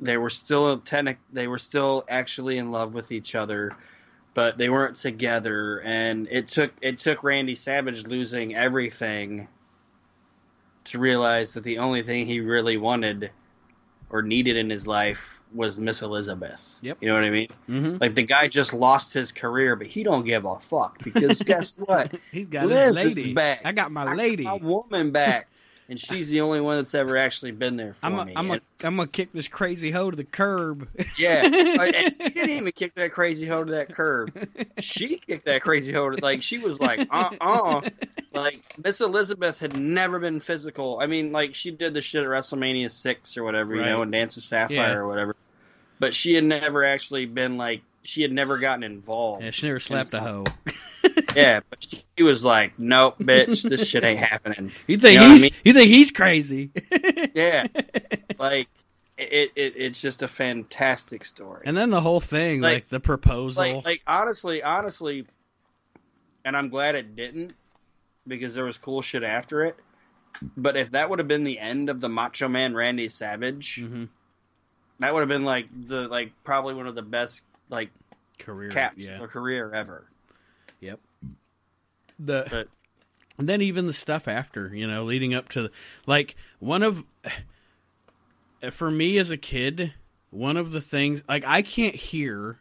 they were still technic they were still actually in love with each other, but they weren't together. And it took it took Randy Savage losing everything to realize that the only thing he really wanted or needed in his life was Miss Elizabeth. Yep. You know what I mean? hmm Like the guy just lost his career, but he don't give a fuck because guess what? He's got Liz his is lady. back. I got my I got lady. my woman back, and she's the only one that's ever actually been there for I'm a, me. I'm a, And- I'm gonna kick this crazy hoe to the curb. yeah, Like, he didn't even kick that crazy hoe to that curb. She kicked that crazy hoe to like she was like uh uh like Miss Elizabeth had never been physical. I mean, like she did the shit at WrestleMania six or whatever, you Right. know, and Dance with Sapphire Yeah. or whatever. But she had never actually been like she had never gotten involved. Yeah, she never slapped a hoe. Yeah, but she was like, "Nope, bitch, this shit ain't happening." You think You know what I he's mean? you think he's crazy? Yeah, like it, it it's just a fantastic story. and then the whole thing, like, Like- the proposal. like like honestly, honestly, and I'm glad it didn't because there was cool shit after it. But if that would have been the end of the Macho Man Randy Savage, Mhm. That would have been like the like probably one of the best like career. caps yeah. for career ever. Yep. The But and then even the stuff after, you know, leading up to like one of for me as a kid, one of the things like I can't hear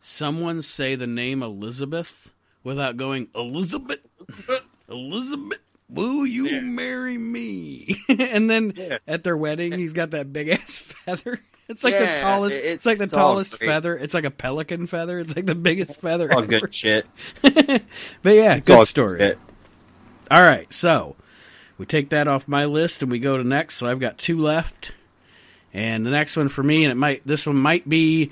someone say the name Elizabeth without going Elizabeth Elizabeth will you Yeah. marry me? and then Yeah. at their wedding he's got that big ass feather. It's like Yeah, the tallest it- it's like the it's tallest feather. It's like a pelican feather. It's like the biggest feather all ever. good shit. but yeah, It's good story. shit. All right, so we take that off my list and we go to next. So I've got two left, and the next one for me, and it might this one might be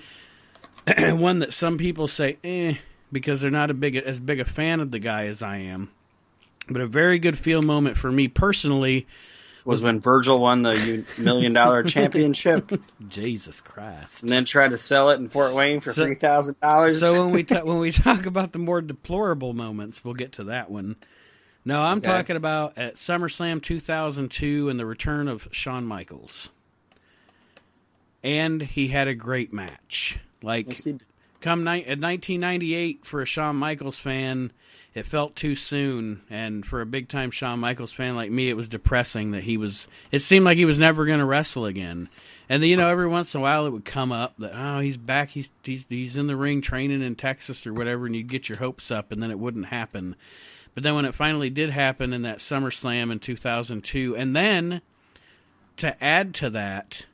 one that some people say eh because they're not a big as big a fan of the guy as I am. But a very good feel moment for me personally. Was when Virgil won the million dollar championship Jesus Christ. and then tried to sell it in Fort Wayne for So- three thousand dollars. So when we ta- when we talk about the more deplorable moments, we'll get to that one. No, I'm Okay. talking about at SummerSlam 2002 and the return of Shawn Michaels. And he had a great match. Like Yes, come ni- at 1998 for a Shawn Michaels fan, it felt too soon, and for a big time Shawn Michaels fan like me, it was depressing that he was. It seemed like he was never going to wrestle again. And then, you know, every once in a while it would come up that oh he's back, he's he's he's in the ring training in Texas or whatever, and you'd get your hopes up, and then it wouldn't happen. But then when it finally did happen in that SummerSlam in 2002, and then to add to that,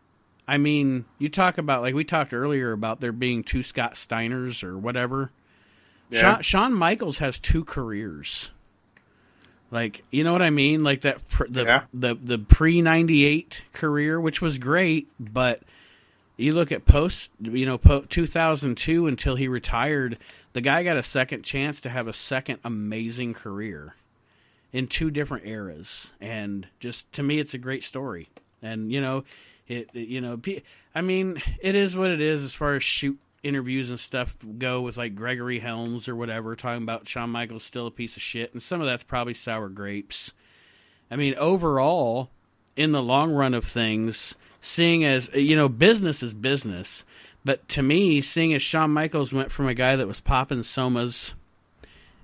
I mean, you talk about like we talked earlier about there being two Scott Steiners or whatever. Yeah. Shawn, Shawn Michaels has two careers. Like you know what I mean? Like that pr- the Yeah. the the pre ninety eight career, which was great, but you look at post you know po- two thousand two until he retired, the guy got a second chance to have a second amazing career in two different eras, and just to me, it's a great story. And you know, it, it- you know, I mean, it is what it is as far as shoot interviews and stuff go with like Gregory Helms or whatever talking about Shawn Michaels still a piece of shit, and some of that's probably sour grapes. I mean, overall, in the long run of things, seeing as you know, business is business. But to me, seeing as Shawn Michaels went from a guy that was popping somas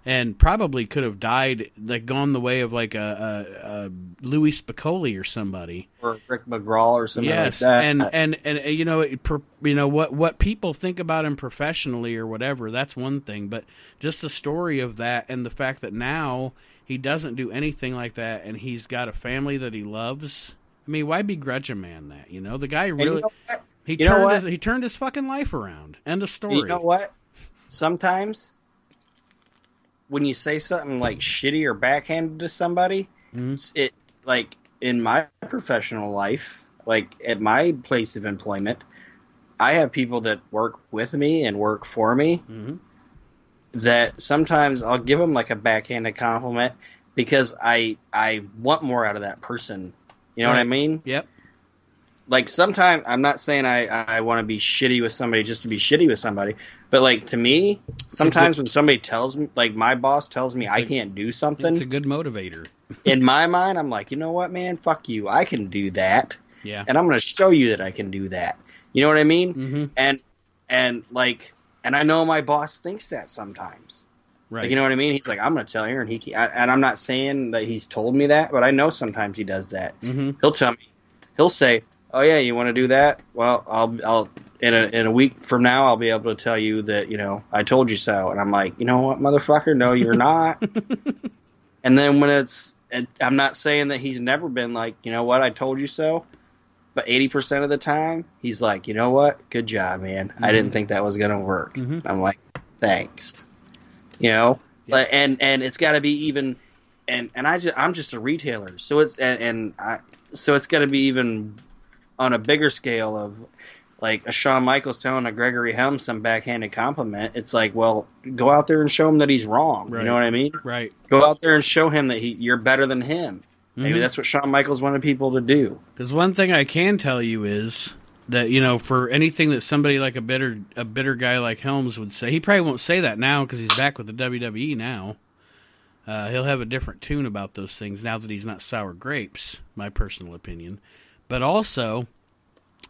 and probably could have died, like gone the way of like a, a, a Louis Spicolli or somebody. or Rick McGraw or something yes, like that. and and and you know, it, you know what what people think about him professionally or whatever. That's one thing, but just the story of that and the fact that now he doesn't do anything like that, and he's got a family that he loves. I mean, why begrudge a man that? You know, the guy really he you turned his, he turned his fucking life around. End of story. You know what? Sometimes when you say something like shitty or backhanded to somebody, Mhm. it's- it like in my professional life, like at my place of employment, I have people that work with me and work for me Mhm. that sometimes I'll give them like a backhanded compliment because I I want more out of that person. You know what I mean? Yep. Like sometimes I'm not saying I I want to be shitty with somebody just to be shitty with somebody, but like to me, sometimes when somebody tells me, like my boss tells me I a- can't do something. It's a good motivator. in my mind I'm like, you know what, man, fuck you, I can do that, Yeah. and I'm gonna show you that I can do that. You know what I mean? Mm-hmm. And and like, and I know my boss thinks that sometimes. Right. Like, you know what I mean? He's like, I'm going to tell her, and he I, and I'm not saying that he's told me that, but I know sometimes he does that. mm-hmm. He'll tell me, he'll say, "Oh yeah, you want to do that? Well, I'll I'll in a in a week from now, I'll be able to tell you that you know I told you so." And I'm like, you know what, motherfucker? No, you're not. and then when it's, it, I'm not saying that he's never been like, you know what, I told you so. But 80% of the time, he's like, you know what? Good job, man. I didn't think that was going to work. Mhm. I'm like, thanks. You know, Yeah. And and it's got to be even, and and I just I'm just a retailer, so it's and, and I so it's got to be even on a bigger scale of like a Shawn Michaels telling a Gregory Helms some backhanded compliment. It's like, well, go out there and show him that he's wrong. Right. You know what I mean? Right. Go out there and show him that he you're better than him. Maybe Mhm. that's what Shawn Michaels wanted people to do. Because one thing I can tell you is that you know for anything that somebody like a bitter a bitter guy like Helms would say, he probably won't say that now because he's back with the WWE now. Uh, he'll have a different tune about those things now that he's not sour grapes. My personal opinion, but also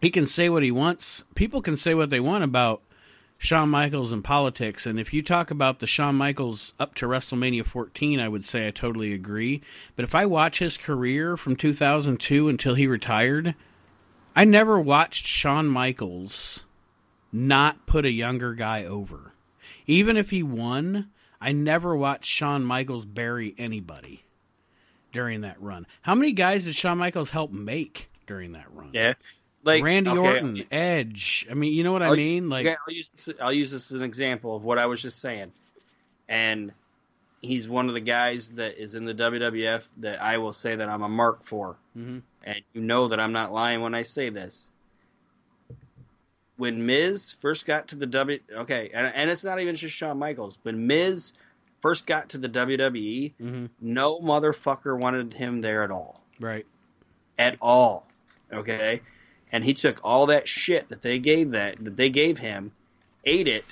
he can say what he wants. People can say what they want about Shawn Michaels and politics. And if you talk about the Shawn Michaels up to WrestleMania 14, I would say I totally agree. But if I watch his career from 2002 until he retired, I never watched Shawn Michaels not put a younger guy over. Even if he won, I never watched Shawn Michaels bury anybody during that run. How many guys did Shawn Michaels help make during that run? Yeah, like Randy okay, Orton, Edge. I mean, you know what I I'll- mean? Like, okay, I'll use this, I'll use this as an example of what I was just saying, and he's one of the guys that is in the WWF that I will say that I'm a mark for, Mhm. and you know that I'm not lying when I say this. When Miz first got to the W, okay, and, and it's not even just Shawn Michaels. When Miz first got to the WWE, mhm, no motherfucker wanted him there at all right, at all. Okay? And he took all that shit that they gave that that they gave him, ate it,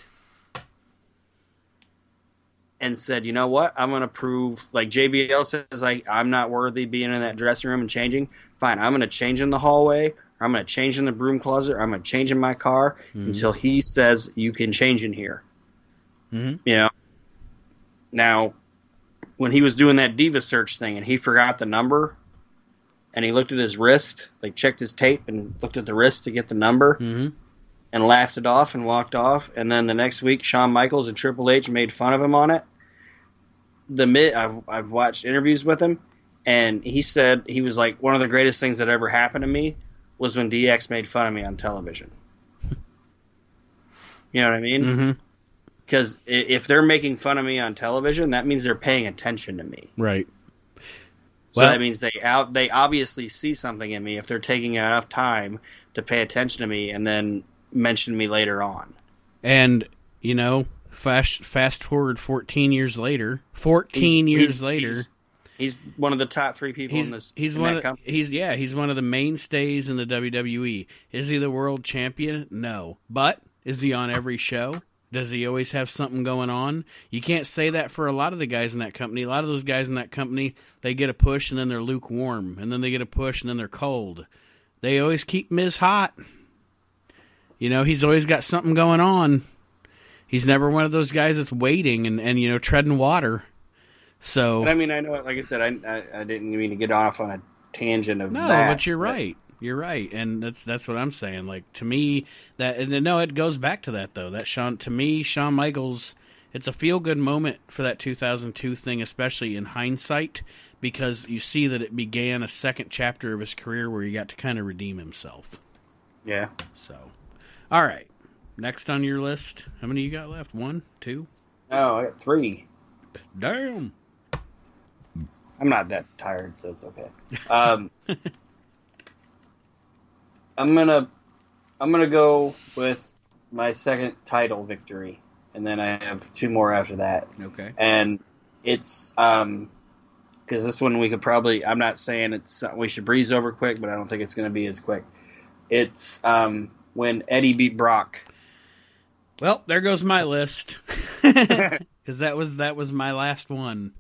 and said, you know what? I'm gonna prove like JBL says I I'm not worthy being in that dressing room and changing. Fine, I'm gonna change in the hallway, or I'm gonna change in the broom closet, or I'm gonna change in my car Mhm. until he says you can change in here. Mhm. You know? Now when he was doing that diva search thing and he forgot the number and he looked at his wrist, like checked his tape and looked at the wrist to get the number hmm and laughed it off and walked off. And then the next week, Shawn Michaels and Triple H made fun of him on it. The mid, I've, I've watched interviews with him, and he said he was like one of the greatest things that ever happened to me was when DX made fun of me on television. you know what I mean? Because if they're making fun of me on television, that means they're paying attention to me. right. So Well- that means they out they obviously see something in me if they're taking enough time to pay attention to me and then mention me later on. And you know, fast fast forward 14 years later, 14 He's- years he's- later, he's, he's one of the top three people he's in this. he's in one of, company. he's yeah he's one of the mainstays in the WWE. Is he the world champion? No, but is he on every show? Does he always have something going on? You can't say that for a lot of the guys in that company. A lot of those guys in that company, they get a push and then they're lukewarm, and then they get a push and then they're cold. They always keep Miz hot. You know, he's always got something going on. He's never one of those guys that's waiting and, and you know treading water. So And I mean, I know, like I said, I, I I didn't mean to get off on a tangent of No, that, but you're right. You're right, and that's that's what I'm saying. Like to me, that and no, it goes back to that though. That Shawn to me, Shawn Michaels, it's a feel good moment for that 2002 thing, especially in hindsight, because you see that it began a second chapter of his career where he got to kind of redeem himself. Yeah, So, all right, next on your list, how many you got left? One, two. no, I got three. Damn. I'm not that tired, so it's okay. Um, I'm gonna I'm gonna go with my second title victory, and then I have two more after that. Okay. and it's um because this one we could probably. I'm not saying it's we should breeze over quick, but I don't think it's going to be as quick. It's um, when Eddie beat Brock. Well, there goes my list because that was that was my last one.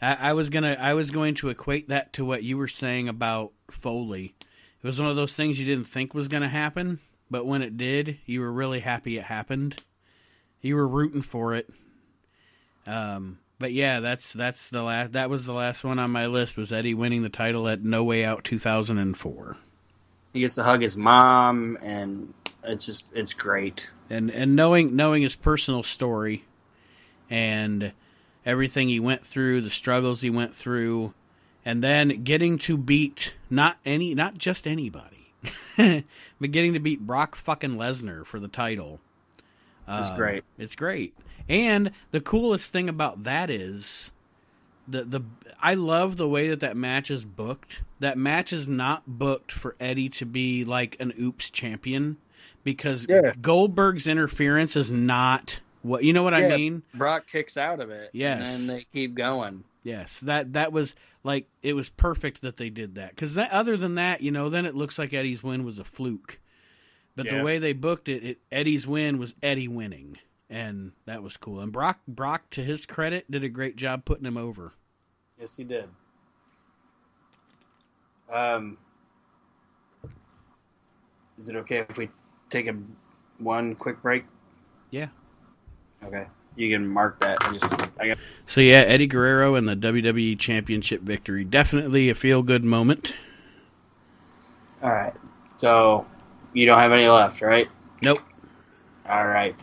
I, I was gonna I was going to equate that to what you were saying about Foley. It was one of those things you didn't think was going to happen, but when it did, you were really happy it happened. You were rooting for it. Um, but yeah, that's that's the last. That was the last one on my list. Was Eddie winning the title at No Way Out 2004? He gets to hug his mom, and it's just it's great. And and knowing knowing his personal story, and everything he went through, the struggles he went through, and then getting to beat not any, not just anybody, but getting to beat Brock fucking Lesnar for the title. It's um, great. It's great. And the coolest thing about that is the the I love the way that that match is booked. That match is not booked for Eddie to be like an oops champion because yeah. Goldberg's interference is not what you know what yeah, I mean? Brock kicks out of it. Yes, and they keep going. Yes, that that was like it was perfect that they did that because that other than that, you know, then it looks like Eddie's win was a fluke. But yeah. the way they booked it, it, Eddie's win was Eddie winning, and that was cool. And Brock, Brock, to his credit, did a great job putting him over. Yes, he did. Um, is it okay if we take a one quick break? Yeah. Okay. You can mark that. I just, I got... So yeah, Eddie Guerrero and the WWE Championship victory. Definitely a feel good moment. All right. So you don't have any left, right? Nope. All right.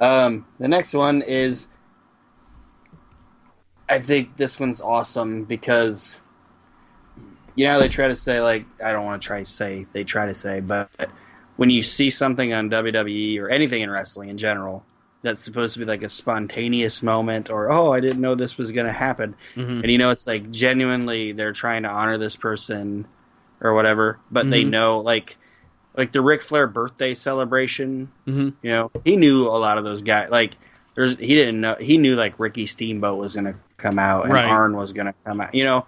Um, the next one is. I think this one's awesome because, you know, they try to say like I don't want to try to say they try to say, but when you see something on WWE or anything in wrestling in general, that's supposed to be like a spontaneous moment or oh i didn't know this was going to happen mm-hmm. and you know it's like genuinely they're trying to honor this person or whatever but mm-hmm. they know like like the Ric Flair birthday celebration mm-hmm. you know he knew a lot of those guys like there's he didn't know he knew like Ricky Steamboat was going to come out and right. Arn was going to come out you know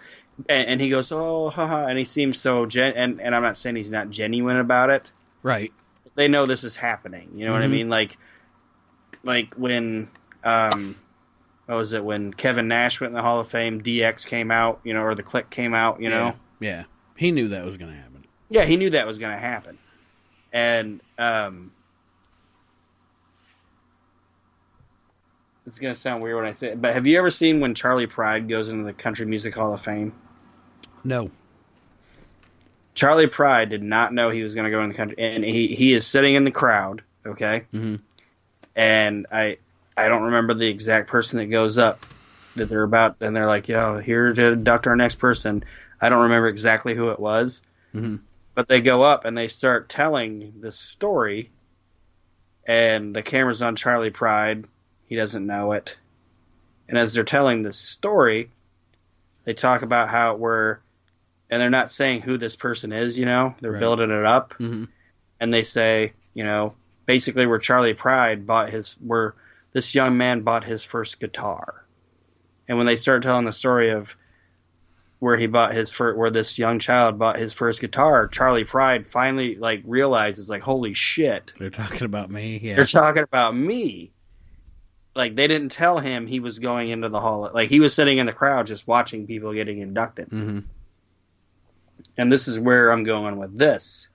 and, and, he goes oh haha and he seems so gen and, and I'm not saying he's not genuine about it right they know this is happening you know what I mm-hmm. mean like like when um, what was it when Kevin Nash went in the Hall of Fame, DX came out, you know, or the Kliq came out, you know. Yeah, yeah. he knew that was going to happen. Yeah, he knew that was going to happen, and um, it's going to sound weird when I say it, but have you ever seen when Charley Pride goes into the Country Music Hall of Fame? No. Charley Pride did not know he was going to go in the country, and he he is sitting in the crowd. Okay. Mm-hmm and I I don't remember the exact person that goes up that they're about, and they're like, "Yo, here to induct our next person." I don't remember exactly who it was, mm-hmm. but they go up and they start telling the story, and the camera's on Charley Pride. He doesn't know it, and as they're telling the story, they talk about how it were, and they're not saying who this person is. You know, they're right. building it up, mm-hmm. and they say, you know, basically where Charley Pride bought his where this young man bought his first guitar. And when they start telling the story of where he bought his first, where this young child bought his first guitar, Charley Pride finally like realizes like, holy shit, they're talking about me. Yeah, they're talking about me. Like they didn't tell him he was going into the hall. Like he was sitting in the crowd just watching people getting inducted. Mm-hmm. And this is where I'm going with this.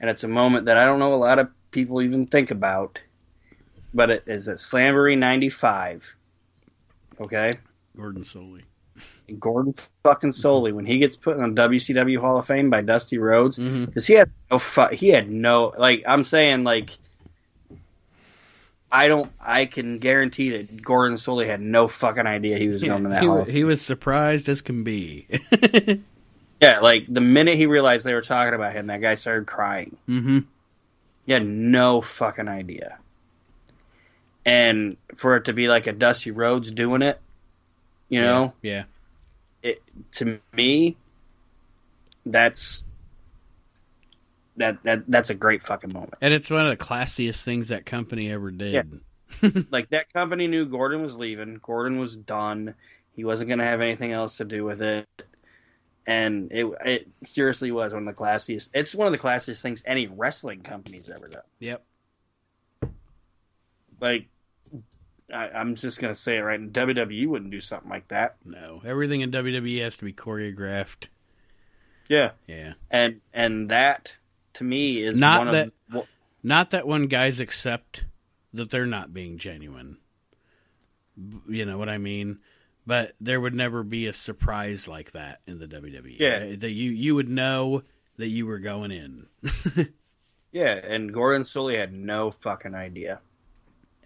And it's a moment that I don't know a lot of people even think about. But it is at Slamboree 95. Okay? Gordon Solie. Gordon fucking Solie when he gets put in the WCW Hall of Fame by Dusty Rhodes because mm-hmm. he has no fu- he had no like I'm saying like I don't I can guarantee that Gordon Solie had no fucking idea he was going to that he, hall. He was surprised as can be. yeah, like the minute he realized they were talking about him, that guy started crying. Mm-hmm. You had no fucking idea. And for it to be like a Dusty Rhodes doing it, you know, yeah, yeah. it to me, that's that that that's a great fucking moment. And it's one of the classiest things that company ever did. Yeah. like that company knew Gordon was leaving. Gordon was done. He wasn't going to have anything else to do with it. And it it seriously was one of the classiest. It's one of the classiest things any wrestling company's ever done. Yep. Like, I, I'm just gonna say it right. WWE wouldn't do something like that. No, everything in WWE has to be choreographed. Yeah, Yeah. and and that to me is Not one that- the, Not that when guys accept that they're not being genuine. You know what I mean? But there would never be a surprise like that in the WWE. Yeah. That you you would know that you were going in. Yeah, and Gordon Solie had no fucking idea.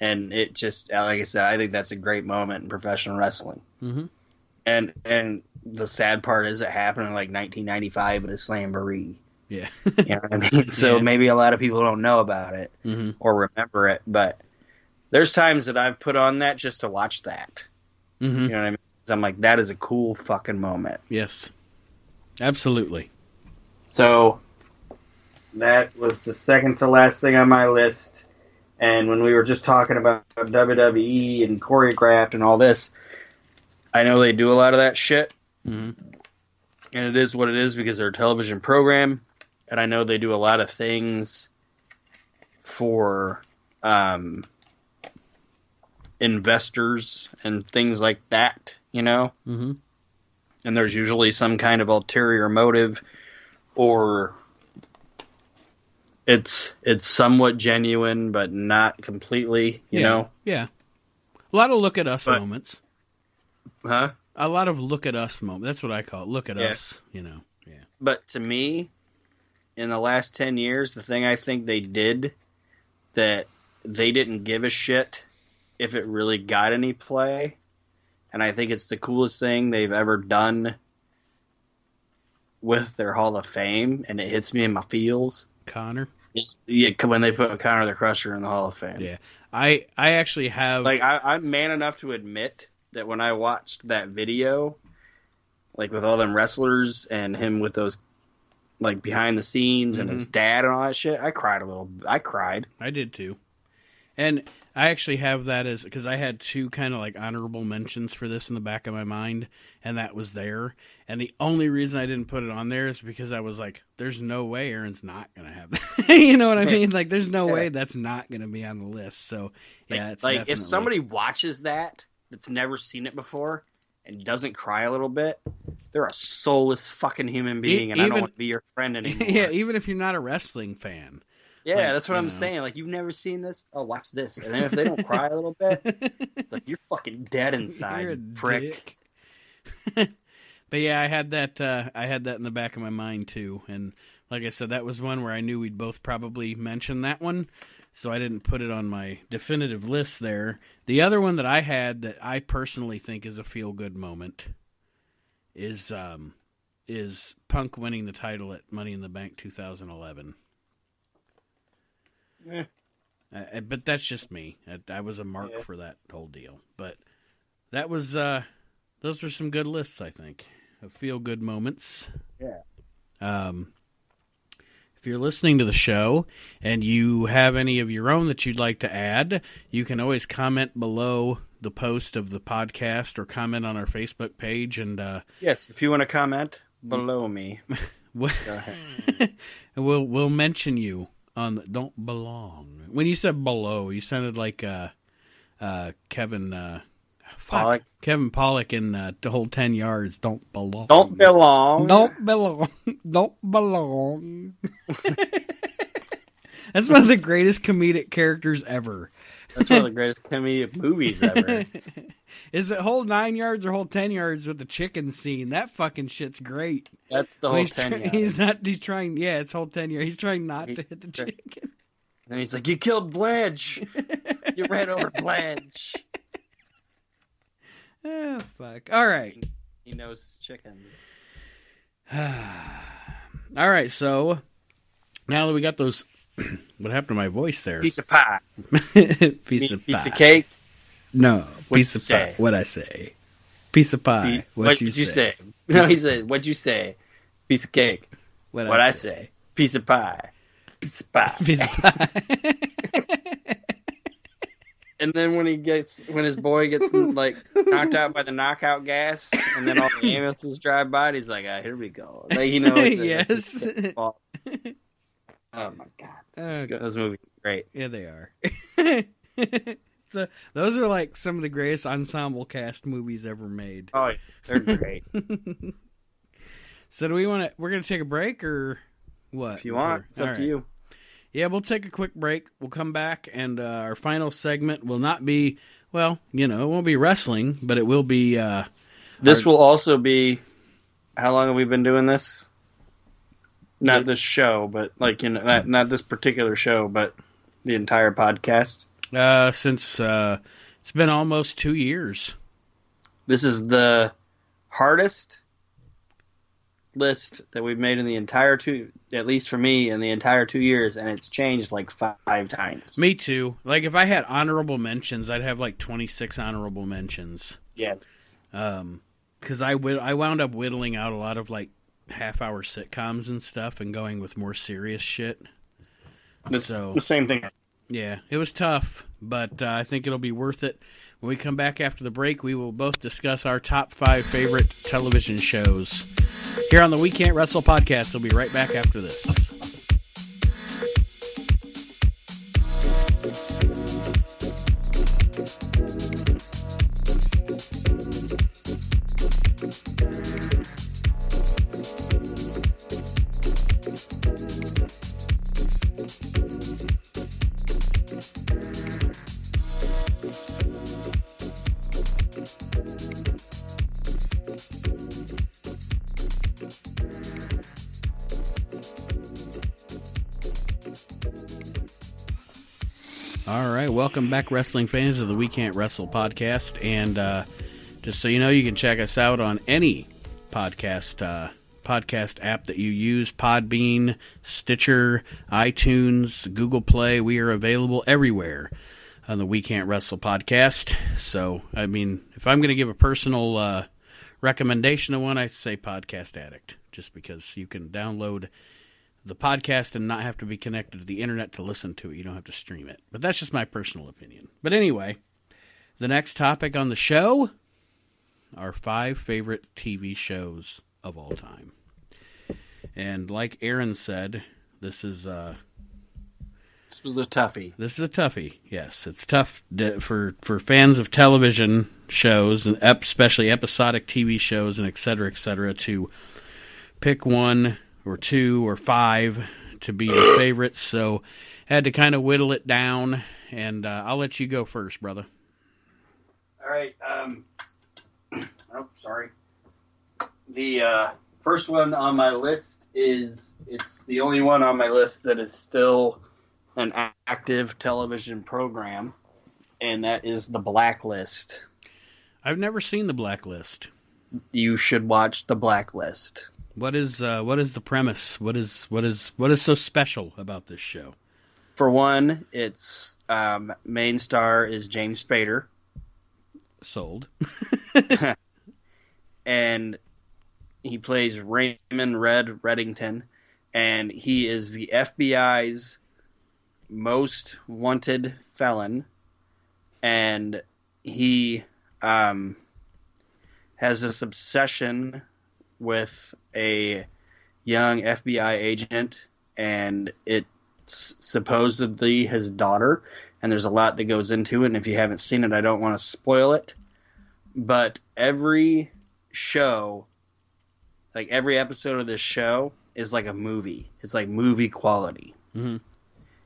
And it just, like I said, I think that's a great moment in professional wrestling. mm-hmm. And and the sad part is it happened in like 1995 at a Slamboree. Yeah. You know what I mean? So Yeah. maybe a lot of people don't know about it mm-hmm. or remember it, but there's times that I've put on that just to watch that. Mm-hmm. You know what I mean? I'm like, that is a cool fucking moment. Yes. Absolutely. So that was the second to last thing on my list. And when we were just talking about WWE and choreographed and all this, I know they do a lot of that shit, Mm-hmm. and it is what it is because they're a television program. And I know they do a lot of things for um, investors and things like that, you know? Mm-hmm. and there's usually some kind of ulterior motive or it's it's somewhat genuine but not completely you yeah. know Yeah. A lot of look at us But- moments. huh A lot of look at us moments. That's what I call it. Look at Yeah. us. You know. Yeah. but to me in the last 10 years the thing i think they did that they didn't give a shit if it really got any play and i think it's the coolest thing they've ever done with their hall of fame and it hits me in my feels Connor. yeah, when they put Connor the Crusher in the Hall of Fame. Yeah. I I actually have Like I, I'm man enough to admit that when I watched that video, like with all them wrestlers and him with those like behind the scenes and his mm-hmm. dad and all that shit, I cried a little. I cried. I did too. And I actually have that as because I had two kind of like honorable mentions for this in the back of my mind, and that was there. And the only reason I didn't put it on there is because I was like, "There's no way Aaron's not gonna have that." you know what I mean? Like, there's no Yeah. way that's not gonna be on the list. So Like, yeah, it's like definitely- if somebody watches that that's never seen it before and doesn't cry a little bit, they're a soulless fucking human being, and I don't want to be your friend anymore. yeah, even if you're not a wrestling fan, Yeah, Like, that's what I'm know. saying. Like, you've never seen this? Oh, watch this. And then if they don't cry a little bit, it's like you're fucking dead inside, You're prick. but yeah, I had that. Uh, I had that in the back of my mind too, and like I said, that was one where I knew we'd both probably mention that one, so I didn't put it on my definitive list there. The other one that I had that I personally think is a feel good moment is um, is Punk winning the title at Money in the Bank 2011. Eh. Uh, but that's just me. I, I was a mark Yeah. for that whole deal. But that was uh those were some good lists, I think. Of feel good moments. Yeah. Um if you're listening to the show and you have any of your own that you'd like to add, you can always comment below the post of the podcast or comment on our Facebook page and uh Yes, if you want to comment below me, go ahead. we'll we'll mention you on the don't belong. When you said below, you sounded like uh uh Kevin uh fuck, Pollak? Kevin Pollak in uh, the whole 10 yards don't belong. Don't belong. Don't belong. Don't belong. That's one of the greatest comedic characters ever. That's one of the greatest comedic movies ever. Is it whole nine yards or whole ten yards with the chicken scene? That fucking shit's great. That's the whole he's, ten. try- yards. he's not. He's trying. Yeah, it's whole ten yards. He's trying not He- to hit the chicken. And he's like, "You killed Blanche. You ran over Blanche." oh fuck! All right, He knows his chickens. all right. So now that we got those, what happened to my voice there? Piece of pie. piece of piece pie. Piece of cake. No, What'd piece you of pie. What I say? Piece of pie. What What, did you say? No, he said, "What'd you say?" Piece of cake. What, What I say? Piece of pie. Piece of pie. Piece of pie. and then when he gets when his boy gets like knocked out by the knockout gas, and then all the ambulances drive by, and he's like, "Ah, here we go." Like you know, it's, Yes. it's fault. Oh my god, Uh, Those- those movies are great. yeah, they are. so, those are like some of the greatest ensemble cast movies ever made. Oh, they're great. so, do we want to? We're gonna take a break or what? if you want, it's All up to you. Yeah, we'll take a quick break. We'll come back, and uh, our final segment will not be, well, you know, it won't be wrestling, but it will be. Uh, This Our- will also be. How long have we been doing this? Not this show, but like you know, not, not this particular show, but the entire podcast. uh, since uh, it's been almost two years. This is the hardest list that we've made in the entire two, at least for me, in the entire two years, and it's changed like five times. Me too. Like if I had honorable mentions, I'd have like twenty six honorable mentions. yeah, Um, because I would I wound up whittling out a lot of like half hour sitcoms and stuff, and going with more serious shit. it's So- the same thing. Yeah, it was tough, but uh, I think it'll be worth it. When we come back after the break, we will both discuss our top five favorite television shows here on the We Can't Wrestle podcast. We'll be right back after this. All right, welcome back, wrestling fans of the We Can't Wrestle podcast. And uh, just so you know, you can check us out on any podcast uh, podcast app that you use: Podbean, Stitcher, iTunes, Google Play. We are available everywhere on the We Can't Wrestle podcast. So, I mean, if I'm going to give a personal uh, recommendation of one, I say Podcast Addict, just because you can download the podcast and not have to be connected to the internet to listen to it. You don't have to stream it. But that's just my personal opinion. But anyway, the next topic on the show are five favorite TV shows of all time. And like Aaron said, this is uh This was a toughie. this is a toughie. Yes, it's tough to, for for fans of television shows and especially episodic TV shows and et cetera, et cetera, to pick one or two or five to be your favorites. So had to kind of whittle it down, and uh, I'll let you go first, brother. All right. Um, oh, sorry. The uh, first one on my list is it's the only one on my list that is still an active television program, and that is The Blacklist. I've never seen the Blacklist. You should watch The Blacklist. What is uh, what is the premise? What is what is what is so special about this show? For one, its um, main star is James Spader, Sold. and he plays Raymond Red Reddington, and he is the FBI's most wanted felon, and he um, has this obsession with a young FBI agent, and it's supposedly his daughter. And there's a lot that goes into it, and if you haven't seen it, I don't want to spoil it. But every show, like every episode of this show, is like a movie. It's like movie quality. Mhm.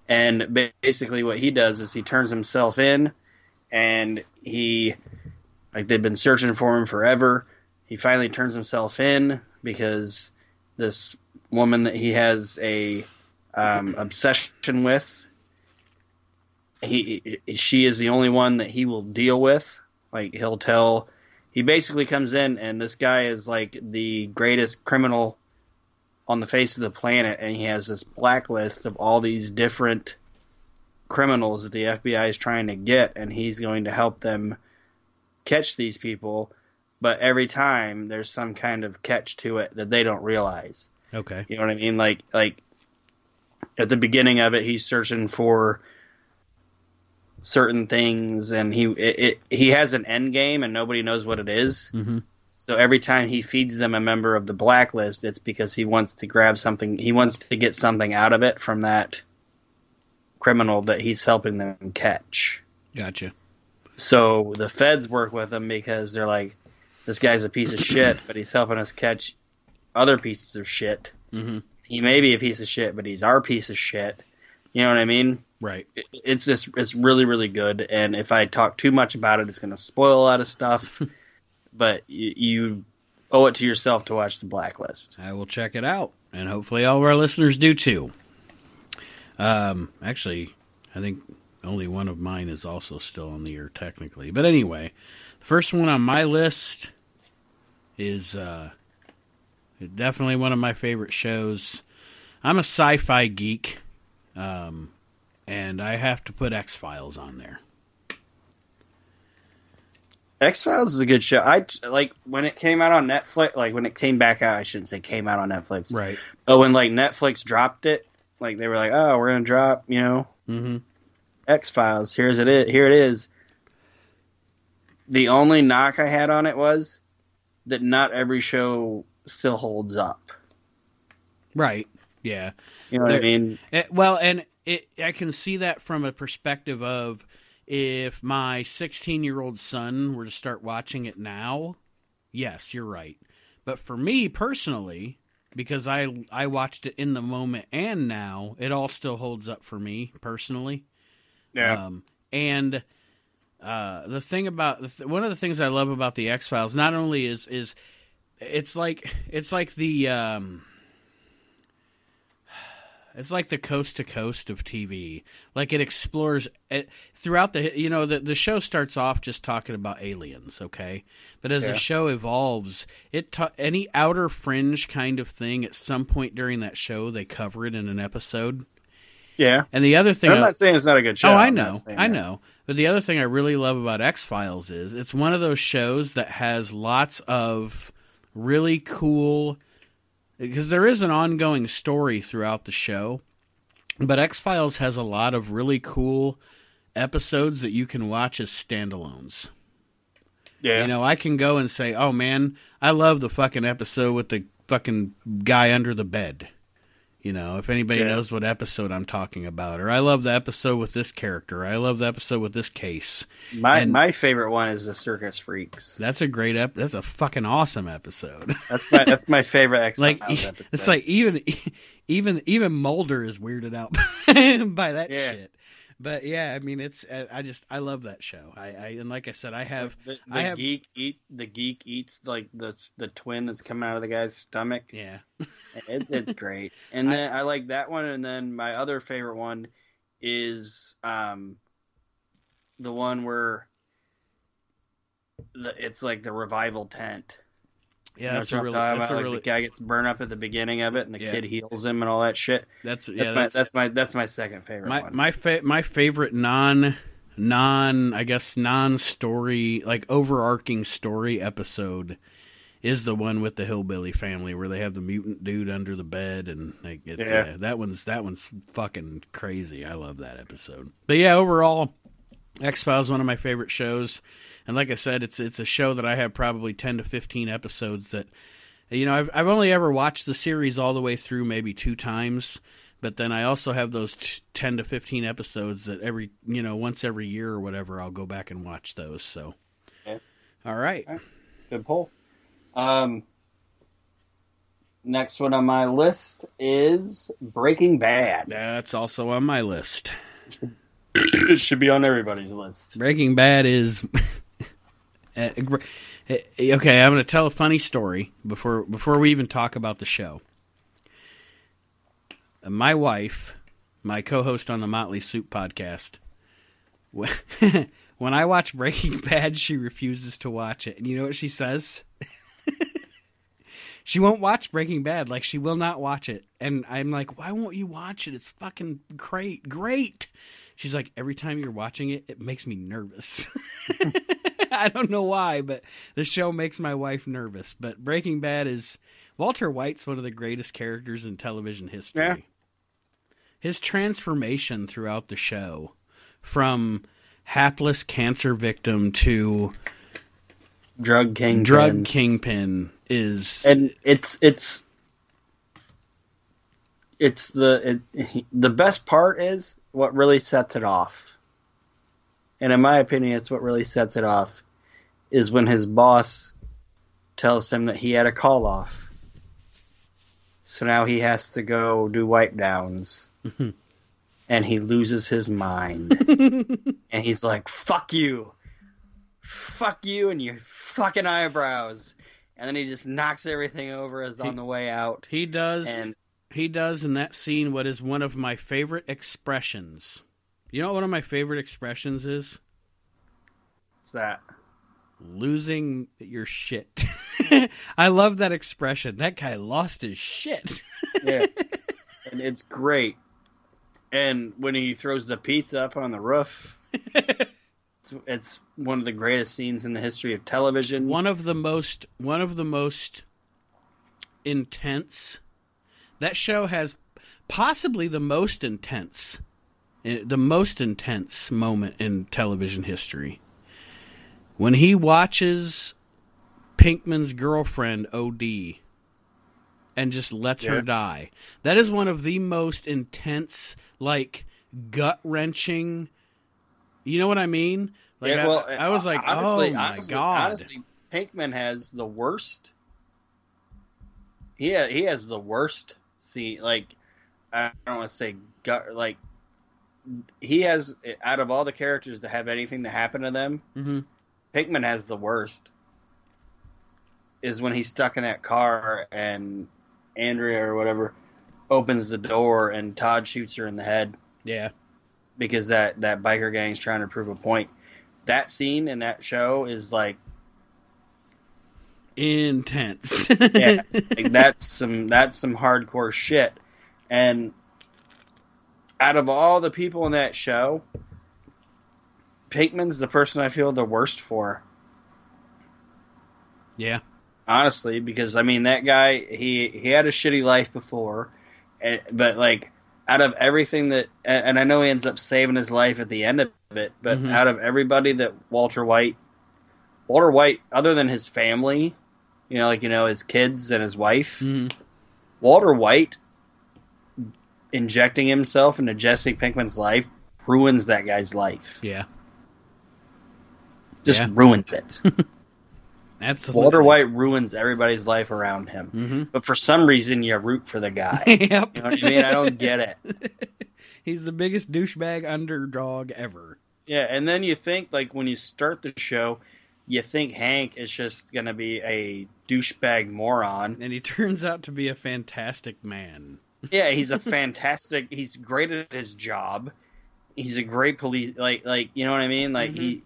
And basically, what he does is he turns himself in, and he, like they've been searching for him forever. He finally turns himself in because this woman that he has a um, obsession with, he she is the only one that he will deal with. Like he'll tell he basically comes in and this guy is like the greatest criminal on the face of the planet and he has this blacklist of all these different criminals that the FBI is trying to get and he's going to help them catch these people but every time there's some kind of catch to it that they don't realize Okay. you know what I mean like like at the beginning of it he's searching for certain things, and he it, it, he has an end game, and nobody knows what it is. Mm-hmm. So every time he feeds them a member of the blacklist, it's because he wants to grab something. He wants to get something out of it from that criminal that he's helping them catch. Gotcha. So the feds work with him because they're like, this guy's a piece of shit, but he's helping us catch other pieces of shit. Mm-hmm. He may be a piece of shit, but he's our piece of shit. You know what I mean? Right. It- It's just it's really really good. And if I talk too much about it, it's going to spoil a lot of stuff. but you, you owe it to yourself to watch the Blacklist. I will check it out, and hopefully all of our listeners do too. Um, actually, I think only one of mine is also still on the air technically. But anyway, the first one on my list is uh, definitely one of my favorite shows. I'm a sci-fi geek, um, and I have to put X Files on there. X Files is a good show. I like when it came out on Netflix. Like when it came back out, I shouldn't say came out on Netflix. Right. But when like Netflix dropped it, like they were like, "Oh, we're gonna drop," you know, Mm-hmm. X Files. Here's it. Is, here it is. The only knock I had on it was that not every show still holds up. Right. Yeah. You know what I mean? Eh, well, and it, I can see that from a perspective of if my 16 year old son were to start watching it now, yes, you're right. But for me personally, because I I watched it in the moment and now, it all still holds up for me personally. Um, and uh, the thing about the th- one of the things I love about the X Files not only is is it's like it's like the um, it's like the coast to coast of TV. Like it explores it, throughout the you know the the show starts off just talking about aliens, okay? But as Yeah. the show evolves, it ta- any outer fringe kind of thing at some point during that show they cover it in an episode. yeah. And the other thing I'm I- not saying it's not a good show. Oh, I know, I that. But the other thing I really love about X Files is it's one of those shows that has lots of really cool because there is an ongoing story throughout the show. But X Files has a lot of really cool episodes that you can watch as standalones. Yeah. You know, I can go and say, "Oh man, I love the fucking episode with the fucking guy under the bed." You know, if anybody Yeah. knows what episode I'm talking about, or I love the episode with this character, I love the episode with this case. my and- my favorite one is the Circus Freaks. That's a great ep. That's a fucking awesome episode. That's my that's my favorite X like episode. it's like even even even Mulder is weirded out by that Yeah. shit. But yeah, I mean, it's uh, I just I love that show. I, I and like I said, I have the, the I have- geek eat the geek eats like the the twin that's coming out of the guy's stomach. yeah. It, it's great. And then I, like that one. And then my other favorite one is um the one where the, it's like the revival tent. Yeah, that's a really, that's about? a like really, the guy gets burned up at the beginning of it, and the Yeah. kid heals him and all that shit. that's That's yeah, my that's, that's my that's my second favorite my one. my fa- my favorite non non I guess non story like overarching story episode is the one with the hillbilly family where they have the mutant dude under the bed and like Yeah. yeah. that one's that one's fucking crazy. I love that episode. But yeah, overall X Files one of my favorite shows, and like I said, it's it's a show that I have probably ten to fifteen episodes that, you know, I've I've only ever watched the series all the way through maybe two times, but then I also have those t- ten to fifteen episodes that every you know once every year or whatever I'll go back and watch those. So, Okay. all right, Good pull. Um, next one on my list is Breaking Bad. that's also on my list. it should be on everybody's list. Breaking Bad is uh, uh, okay. I'm going to tell a funny story before before we even talk about the show. Uh, My wife, my co-host on the Motley Soup podcast, when I watch Breaking Bad, she refuses to watch it, and you know what she says? she won't watch Breaking Bad. Like she will not watch it, and I'm like, why won't you watch it? It's fucking great, great. She's like, every time you're watching it, it makes me nervous. I don't know why, but the show makes my wife nervous. But Breaking Bad is Walter White's one of the greatest characters in television history. Yeah. His transformation throughout the show from hapless cancer victim to drug king drug kingpin is and it's it's it's the it, the best part is what really sets it off and in my opinion it's what really sets it off is when his boss tells him that he had a call off so now he has to go do wipe downs and he loses his mind and he's like fuck you fuck you and your fucking eyebrows and then he just knocks everything over as on the way out. He does. And he does in that scene what is one of my favorite expressions. You know what one of my favorite expressions is? What's that? Losing your shit. I love that expression. That guy lost his shit. yeah. And it's great. And when he throws the pizza up on the roof, it's, it's one of the greatest scenes in the history of television. One of the most one of the most intense. That show has possibly the most intense Eh, the most intense moment in television history. When he watches Pinkman's girlfriend OD and just lets Yeah. her die. That is one of the most intense like gut wrenching you know what I mean? Like Yeah, I- well, I, was like, honestly, oh my honestly, god! Honestly, Pinkman has the worst. He ha- he has the worst scene. Like I don't want to say gut. Like he has out of all the characters to have anything to happen to them, hmm Pinkman has the worst. Is when he's stuck in that car and Andrea or whatever opens the door and Todd shoots her in the head Yeah, because that that biker gang's trying to prove a point. That scene in that show is like, intense. yeah, like that's some that's some hardcore shit. And out of all the people in that show, Pinkman's the person I feel the worst for. yeah, honestly, because I mean that guy he he had a shitty life before, but like out of everything that and I know he ends up saving his life at the end of it, but Mhm. out of everybody that Walter White, Walter White, other than his family, you know, like you know his kids and his wife, Mhm. Walter White injecting himself into Jesse Pinkman's life ruins that guy's life. yeah, Just Yeah. ruins it. absolutely. Walter White ruins everybody's life around him. hmm but for some reason you root for the guy. yep. You know what I mean? I don't get it. He's the biggest douchebag underdog ever. Yeah, and then you think like when you start the show, you think Hank is just gonna be a douchebag moron. And he turns out to be a fantastic man. Yeah, he's a fantastic. He's great at his job. He's a great police. Like like you know what I mean? Like he.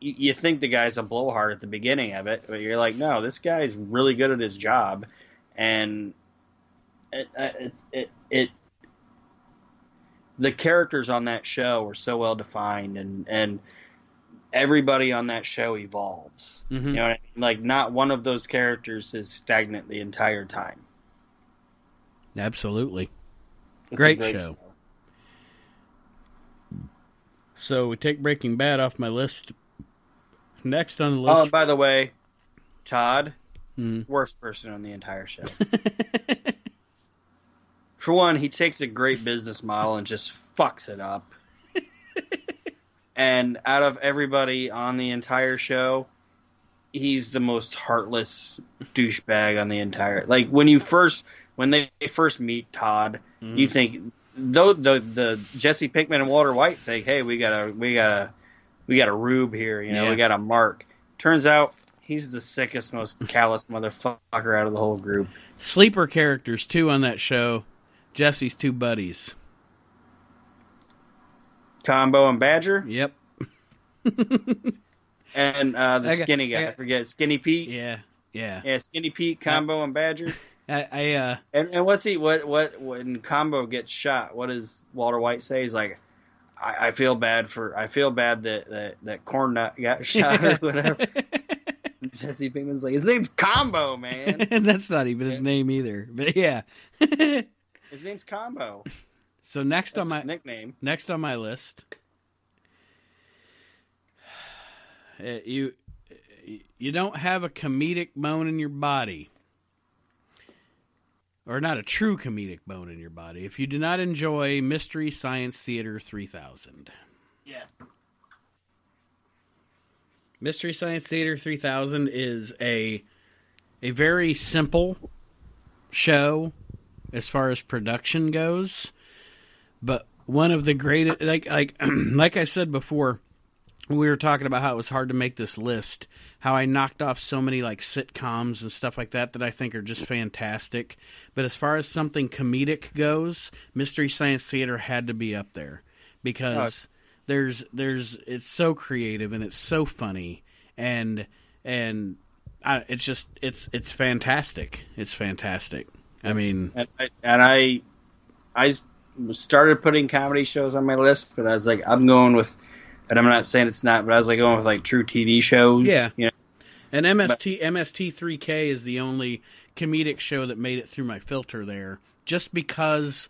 You think the guy's a blowhard at the beginning of it, but you're like, no, this guy's really good at his job, and it, uh, it's it it the characters on that show are so well defined and and everybody on that show evolves Mhm. you know what I mean? like not one of those characters is stagnant the entire time Absolutely. A Great show. So we take Breaking Bad off my list. Next on the list. oh by the way todd Hmm. worst person on the entire show for one he takes a great business model and just fucks it up and out of everybody on the entire show he's the most heartless douchebag on the entire like when you first when they first meet todd Mhm. you think though the the jesse pinkman and walter white think hey we got a we got a we got a rube here you know Yeah. we got a mark turns out he's the sickest most callous motherfucker out of the whole group Sleeper characters too on that show. Jesse's two buddies. combo and badger Yep. and uh the got- skinny I guy I got- forget skinny pete Yeah. Yeah. yeah skinny pete combo and badger I, I uh And, and what's he? What what when Combo gets shot? What does Walter White say? He's like, I, I feel bad for. I feel bad that that that corn nut got shot or whatever. Jesse Pinkman's like, his name's Combo, man. and That's not even his name either. But yeah. His name's Combo. so next That's on my nickname. next on my list uh, you you don't have a comedic bone in your body, or not a true comedic bone in your body, if you do not enjoy Mystery Science Theater 3000. Yes. Mystery Science Theater 3000 is a a very simple show as far as production goes, but one of the greatest like like like I said before we were talking about how it was hard to make this list, how I knocked off so many like sitcoms and stuff like that that I think are just fantastic. But as far as something comedic goes, Mystery Science Theater had to be up there because there's there's it's so creative and it's so funny and and I, it's just it's it's fantastic. It's fantastic. I mean, and I, and I I started putting comedy shows on my list, but I was like, I'm going with, and I'm not saying it's not, but I was like going with like true TV shows. Yeah. you know, And MST MST3K is the only comedic show that made it through my filter there, just because,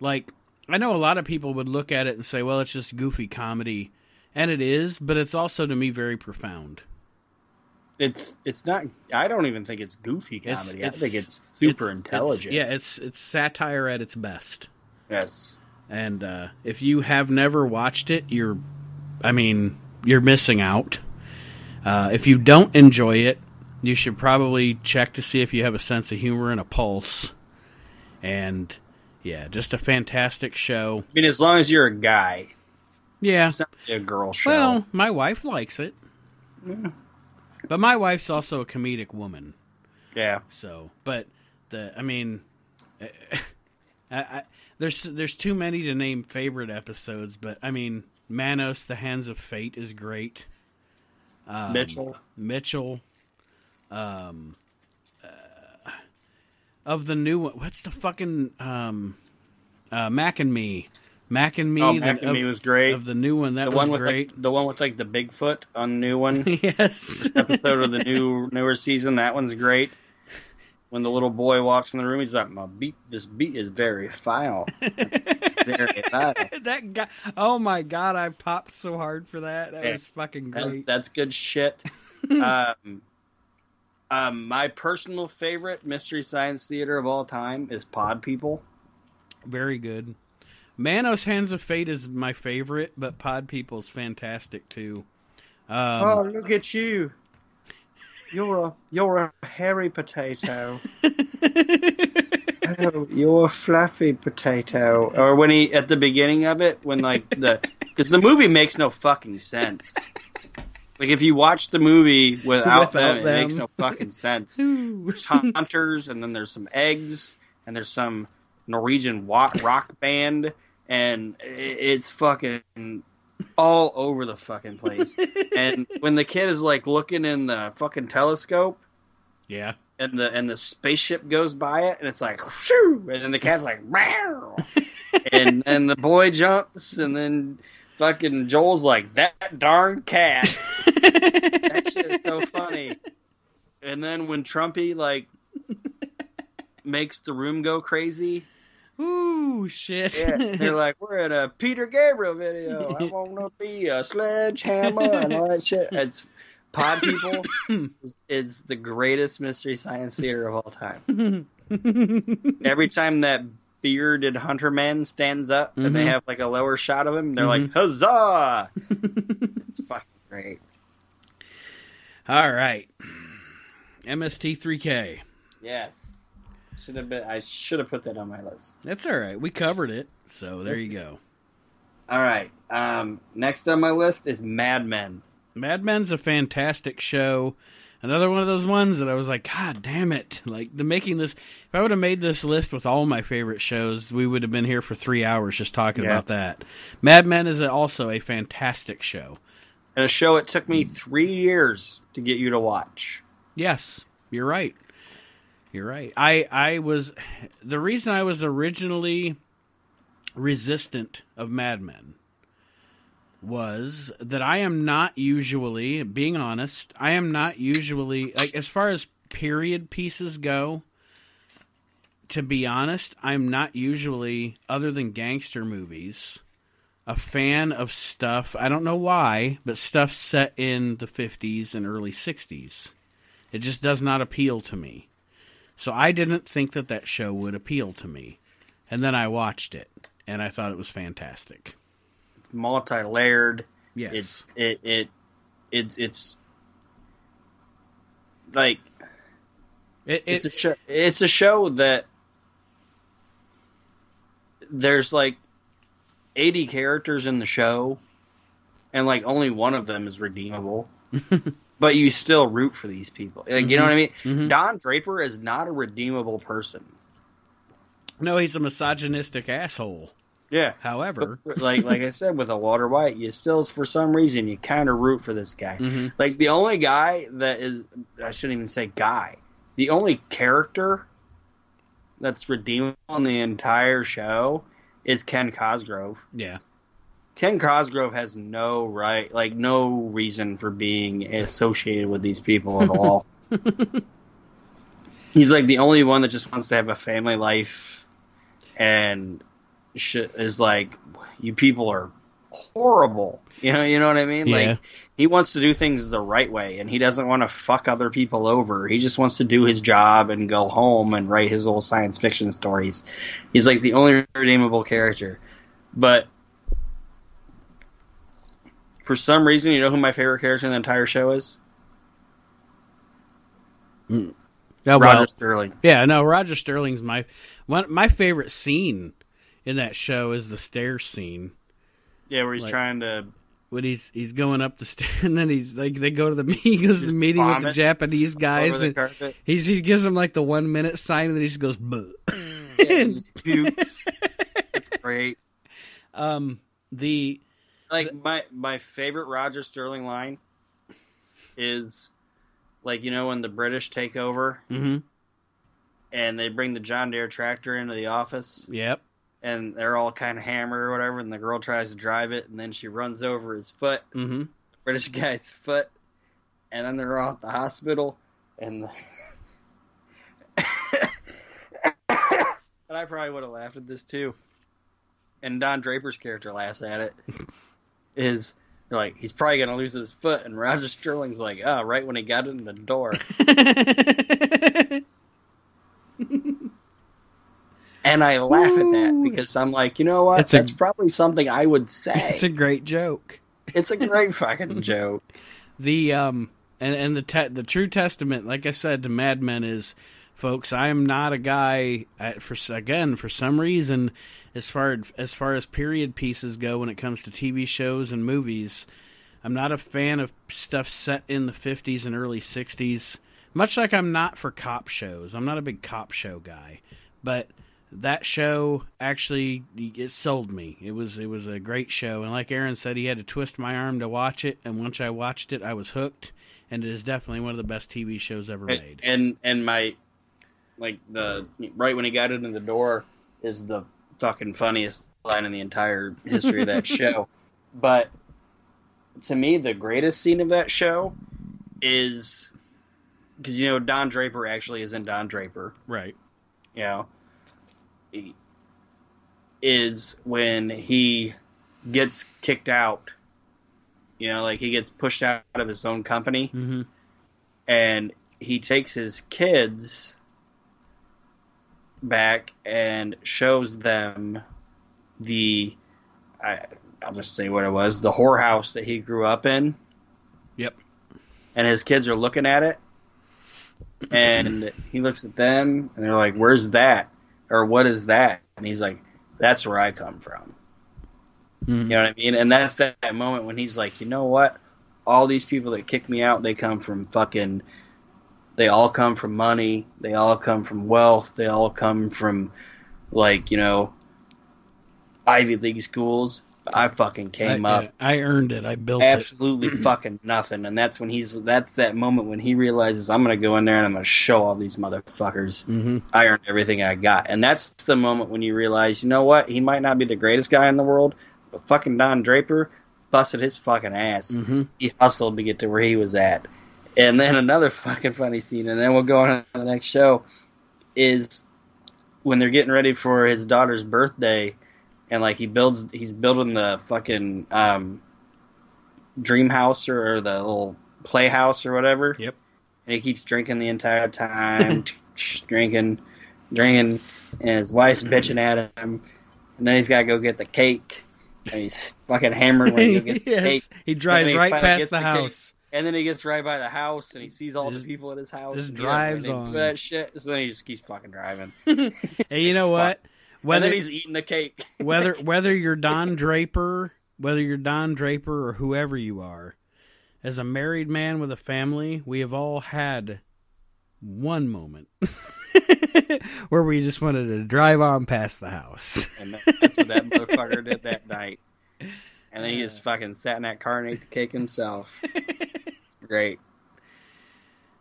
like, I know a lot of people would look at it and say, "Well, it's just goofy comedy," and it is, but it's also to me very profound. it's it's not. I don't even think it's goofy It's- comedy. it's- I think it's super It's- intelligent. it's- yeah, it's it's satire at its best. Yes. And uh, if you have never watched it, you're, I mean, you're missing out. Uh, if you don't enjoy it, you should probably check to see if you have a sense of humor and a pulse. And yeah, just a fantastic show. I mean, as long as you're a guy, Yeah. it's not really a girl show. Well, my wife likes it. Yeah. But my wife's also a comedic woman. yeah. So, but the I mean, I, I, there's there's too many to name favorite episodes, but I mean, Manos, the Hands of Fate is great. Um, Mitchell. Mitchell, um, uh, of the new one, what's the fucking um, uh, Mac and Me, Mac and Me, Oh, the- Mac and of, Me was great. of the new one. That the was with great. like the one with like the Bigfoot on the new one. yes, episode of the new newer season. That one's great. When the little boy walks in the room, he's like, "My beat, this beat is very foul." very foul. that guy. Oh my god, I popped so hard for that. That Yeah. was fucking That- great. that's good shit. um, um, my personal favorite mystery science theater of all time is Pod People. Very good. Manos Hands of Fate is my favorite, but Pod People's fantastic too. Um, oh, look at you! You're a you're a hairy potato. oh, you're a fluffy potato. Or when he at the beginning of it, when like the because the movie makes no fucking sense. Like if you watch the movie without, Without them, it makes no fucking sense. There's hunters, and then there's some eggs, and there's some Norwegian rock band, and it's fucking all over the fucking place. and when the kid is like looking in the fucking telescope, yeah. and the and the spaceship goes by it, and it's like, Shoo! and then the cat's like, Meow! and and the boy jumps, and then fucking Joel's like, that darn cat. that shit is so funny. And then when Trumpy like makes the room go crazy, Ooh, shit. yeah, they're like, "We're in a Peter Gabriel video. I want to be a sledgehammer and all that shit." It's Pod People is, is the greatest mystery science theater of all time. Every time that bearded hunter man stands up and they Mhm. have like a lower shot of him, they're Mhm. like, "Huzzah!" it's fucking great. All right. MST3K. Yes, should have been. I should have put that on my list. That's all right. We covered it. So there you go. All right. Um, next on my list is Mad Men. Mad Men's a fantastic show. Another one of those ones that I was like, God damn it! Like the making this. If I would have made this list with all my favorite shows, we would have been here for three hours just talking Yeah. about that. Mad Men is also a fantastic show. And a show it took me three years to get you to watch. Yes, you're right. You're right. I I was the reason I was originally resistant of Mad Men was that I am not usually, being honest, I am not usually like as far as period pieces go. To be honest, I'm not usually other than gangster movies. a fan of stuff. I don't know why, but stuff set in the 50s and early 60s. It just does not appeal to me. So I didn't think that that show would appeal to me. And then I watched it and I thought it was fantastic. It's multi-layered. Yes. It's it it it's it's like it, it, it's a show. It's a show that there's like 80 characters in the show, and like only one of them is redeemable. but you still root for these people. Like you know what I mean? Mhm. Don Draper is not a redeemable person. no, he's a misogynistic asshole. Yeah. However, like like I said with a Walter White, you still for some reason you kind of root for this guy. Mhm. Like the only guy that is I shouldn't even say guy. The only character that's redeemable in the entire show is Ken Cosgrove. yeah. Ken Cosgrove has no right, like no reason for being associated with these people at all. He's like the only one that just wants to have a family life, and shit is like, you people are horrible. You know, you know what I mean? Yeah. Like he wants to do things the right way, and he doesn't want to fuck other people over. He just wants to do his job and go home and write his little science fiction stories. He's like the only redeemable character, but for some reason, you know who my favorite character in the entire show is? Oh, Roger well, Sterling. yeah, no, Roger Sterling's my one. My favorite scene in that show is the stairs scene Yeah, where he's Like- trying to. when he's he's going up the stairs, and then he's like they go to the he goes to the meeting with the Japanese guys, and he's he gives them like the one minute sign, and then he just goes. Yeah, he just pukes. It's great. um, the Like my my favorite Roger Sterling line is like you know when the British take over mhm, and they bring the John Deere tractor into the office yep, and they're all kind of hammered or whatever and the girl tries to drive it and then she runs over his foot. Mhm, British guy's foot, and then they're all at the hospital, and and I probably would have laughed at this too. And Don Draper's character laughs at it. Is like he's probably gonna lose his foot, and Roger Sterling's like, oh, right when he got in the door, and I laugh at that because I'm like, you know what? It's a- That's probably something I would say. it's a great joke. it's a great fucking joke. the um and and the te- the true testament like i said to mad men is folks i am not a guy I, for again for some reason as far as far as period pieces go when it comes to tv shows and movies i'm not a fan of stuff set in the 50s and early 60s much like i'm not for cop shows i'm not a big cop show guy but that show actually it sold me. It was it was a great show, and like Aaron said, he had to twist my arm to watch it. And once I watched it, I was hooked. And it is definitely one of the best TV shows ever made. And and my like the right when he got into the door is the fucking funniest line in the entire history of that show. But to me, the greatest scene of that show is because you know Don Draper actually isn't Don Draper. Right. You know, he- is when he gets kicked out. You know, like he gets pushed out of his own company Mm-hmm. and he takes his kids back and shows them the I, I'll just say what it was the whorehouse that he grew up in. Yep. And his kids are looking at it, and he looks at them, and they're like, "Where's that? Or what is that?" And he's like, "That's where I come from." Mm-hmm. You know what I mean? And that's that, that moment when he's like, you know what? All these people that kick me out, they come from fucking. They all come from money. They all come from wealth. They all come from, like you know, Ivy League schools. I fucking came I, up I earned it. I built it. absolutely fucking nothing, and that's when he's. That's that moment when he realizes I'm gonna go in there and I'm gonna show all these motherfuckers. Mm-hmm. I earned everything I got. And that's the moment when you realize, you know what? He might not be the greatest guy in the world, but fucking Don Draper busted his fucking ass. Mm-hmm. He hustled to get to where he was at. And then another fucking funny scene, and then we'll go on to the next show, is when they're getting ready for his daughter's birthday, and like he builds, he's building the fucking um, dream house or, or the little playhouse or whatever. Yep. And he keeps drinking the entire time, drinking, drinking, and his wife's bitching at him. And then he's got to go get the cake. And he's fucking hammered when he go get the yes. cake. He drives he right past gets the house. cake. House. And then he gets right by the house and he sees all Just- the people at his house. just and drives he on. that shit. So then he just keeps fucking driving. Hey, you know Fuck. what? and Whether then he's eating the cake. whether whether you're Don Draper, whether you're Don Draper or whoever you are, as a married man with a family, we have all had one moment where we just wanted to drive on past the house. And that's what that motherfucker did that night. And then he just fucking sat in that car and ate the cake himself. It's great.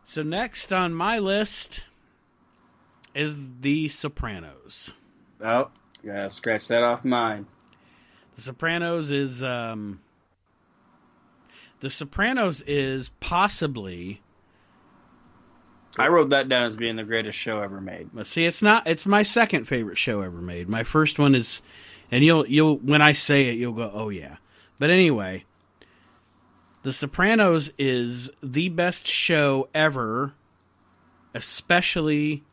So next on my list is The Sopranos. Oh, gotta scratch that off mine. The Sopranos is um The Sopranos is possibly I wrote that down as being the greatest show ever made. But see, it's not. It's my second favorite show ever made. My first one is, and you'll you'll when I say it, you'll go, oh yeah. But anyway, The Sopranos is the best show ever, especially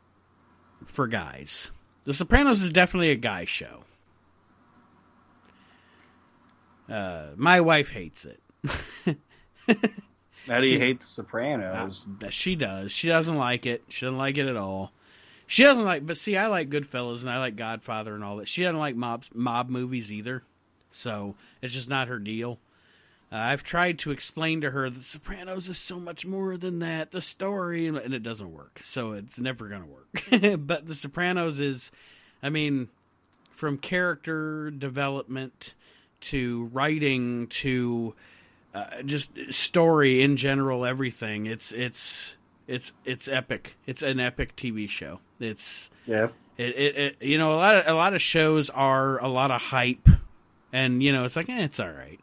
for guys. The Sopranos is definitely a guy show. Uh, my wife hates it. How do you She- hate The Sopranos? Uh, she does. She doesn't like it. She doesn't like it at all. She doesn't like. But see, I like Goodfellas and I like Godfather and all that. She doesn't like mob mob movies either. So it's just not her deal. Uh, I've tried to explain to her that Sopranos is so much more than that. The story and it doesn't work. So it's never going to work. but The Sopranos is, I mean, from character development to writing to uh, just story in general, everything. It's it's it's it's epic. It's an epic TV show. It's Yeah. it, it, it you know a lot of a lot of shows are a lot of hype, and you know it's like eh, it's all right.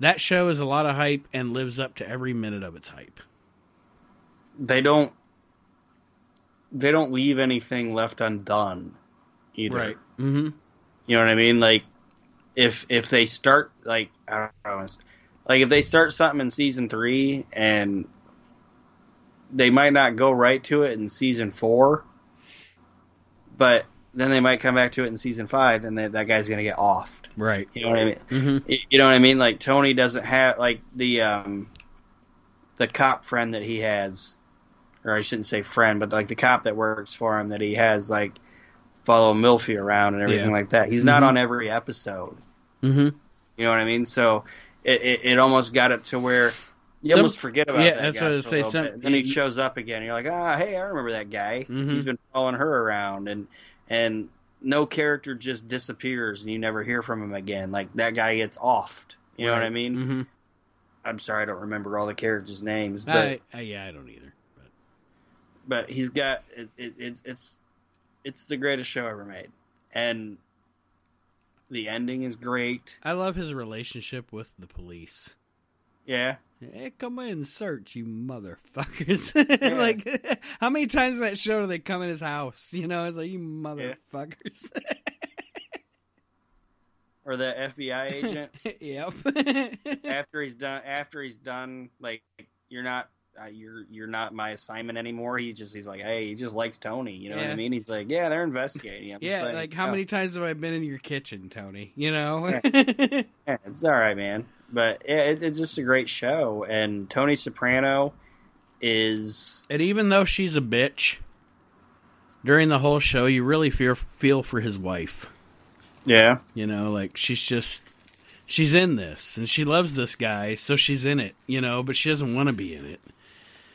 That show is a lot of hype and lives up to every minute of its hype. They don't. They don't leave anything left undone, either. Mm-hmm. You know what I mean? Like, if if they start like I don't know, like if they start something in season three and they might not go right to it in season four, but then they might come back to it in season five, and they, that guy's gonna get offed. Right. You know what I mean? Mm-hmm. You know what I mean? Like Tony doesn't have like the um the cop friend that he has, or I shouldn't say friend, but like the cop that works for him that he has like follow Melfi around and everything Yeah. like that. He's not Mhm. on every episode. Mm-hmm. You know what I mean? So it it, it almost got it to where you Some- almost forget about yeah, that that's guy what I was say, some- bit. Then he shows up again. You're like, ah, hey, I remember that guy. Mhm. He's been following her around, and and no character just disappears and you never hear from him again. Like that guy gets offed. You know what I mean? Mm-hmm. I'm sorry, I don't remember all the characters' names, but I, I, yeah, I don't either. But but he's got it, it, it's it's it's the greatest show ever made, and the ending is great. I love his relationship with the police. Yeah, Hey, come in, search you motherfuckers! like, how many times in that show do they come in his house? You know, it's like you motherfuckers. or the FBI agent yep. after he's done after he's done like you're not. Uh, you're you're not my assignment anymore. He just he's like, hey, he just likes Tony. You know what I mean? He's like, yeah, they're investigating. I'm yeah, like how oh, many times have I been in your kitchen, Tony? You know. yeah, it's all right, man. But it, it's just a great show, and Tony Soprano is and even though she's a bitch, during the whole show, you really feel feel for his wife. yeah, You know, like she's just she's in this and she loves this guy, so she's in it. You know, but she doesn't want to be in it.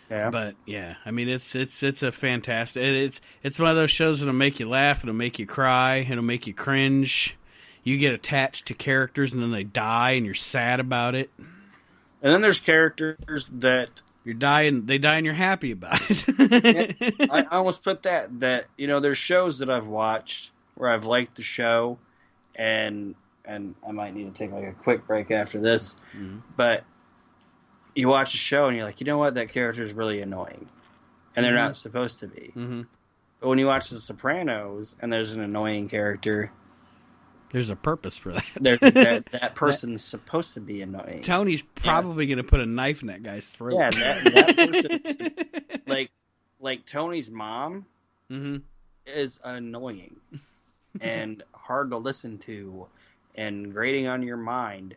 yeah. But yeah, I mean, it's it's it's a fantastic. it- It's it's one of those shows that'll make you laugh, it'll make you cry, it'll make you cringe. You get attached to characters and then they die, and you're sad about it. And then there's characters that You're dying, they die, and you're happy about it. I, I almost put that that you know there's shows that I've watched where I've liked the show, and and I might need to take like a quick break after this, Mhm. but you watch a show and you're like, you know what, that character is really annoying, and they're Mhm. not supposed to be. hmm But when you watch The Sopranos and there's an annoying character, There's a purpose for that. There, that, that person's supposed to be annoying. Tony's probably going to put a knife in that guy's throat. Yeah, that, that person's like like Tony's mom hmm is annoying and hard to listen to and grating on your mind.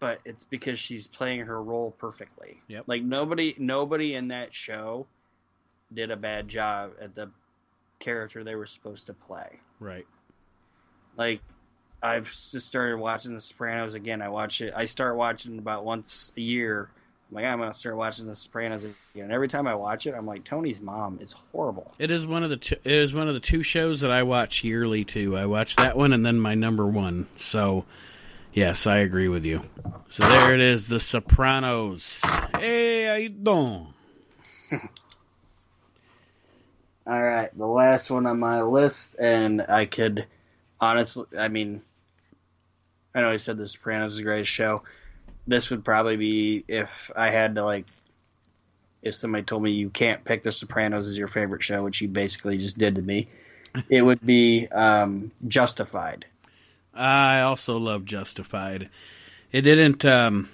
But it's because she's playing her role perfectly. Yep. Like nobody nobody in that show did a bad job at the character they were supposed to play. Right. Like I've just started watching The Sopranos again. I watch it. I start watching about once a year. I'm like I'm gonna start watching The Sopranos again. And every time I watch it, I'm like Tony's mom is horrible. It is one of the two, it is one of the two shows that I watch yearly too. I watch that one and then my number one. So, yes, I agree with you. So there it is, The Sopranos. Hey, how you doing? All right, the last one on my list, and I could honestly, I mean, I know I said The Sopranos is the greatest show. This would probably be if I had to like, if somebody told me you can't pick The Sopranos as your favorite show, which you basically just did to me, it would be um, Justified. I also love Justified. It didn't. Um,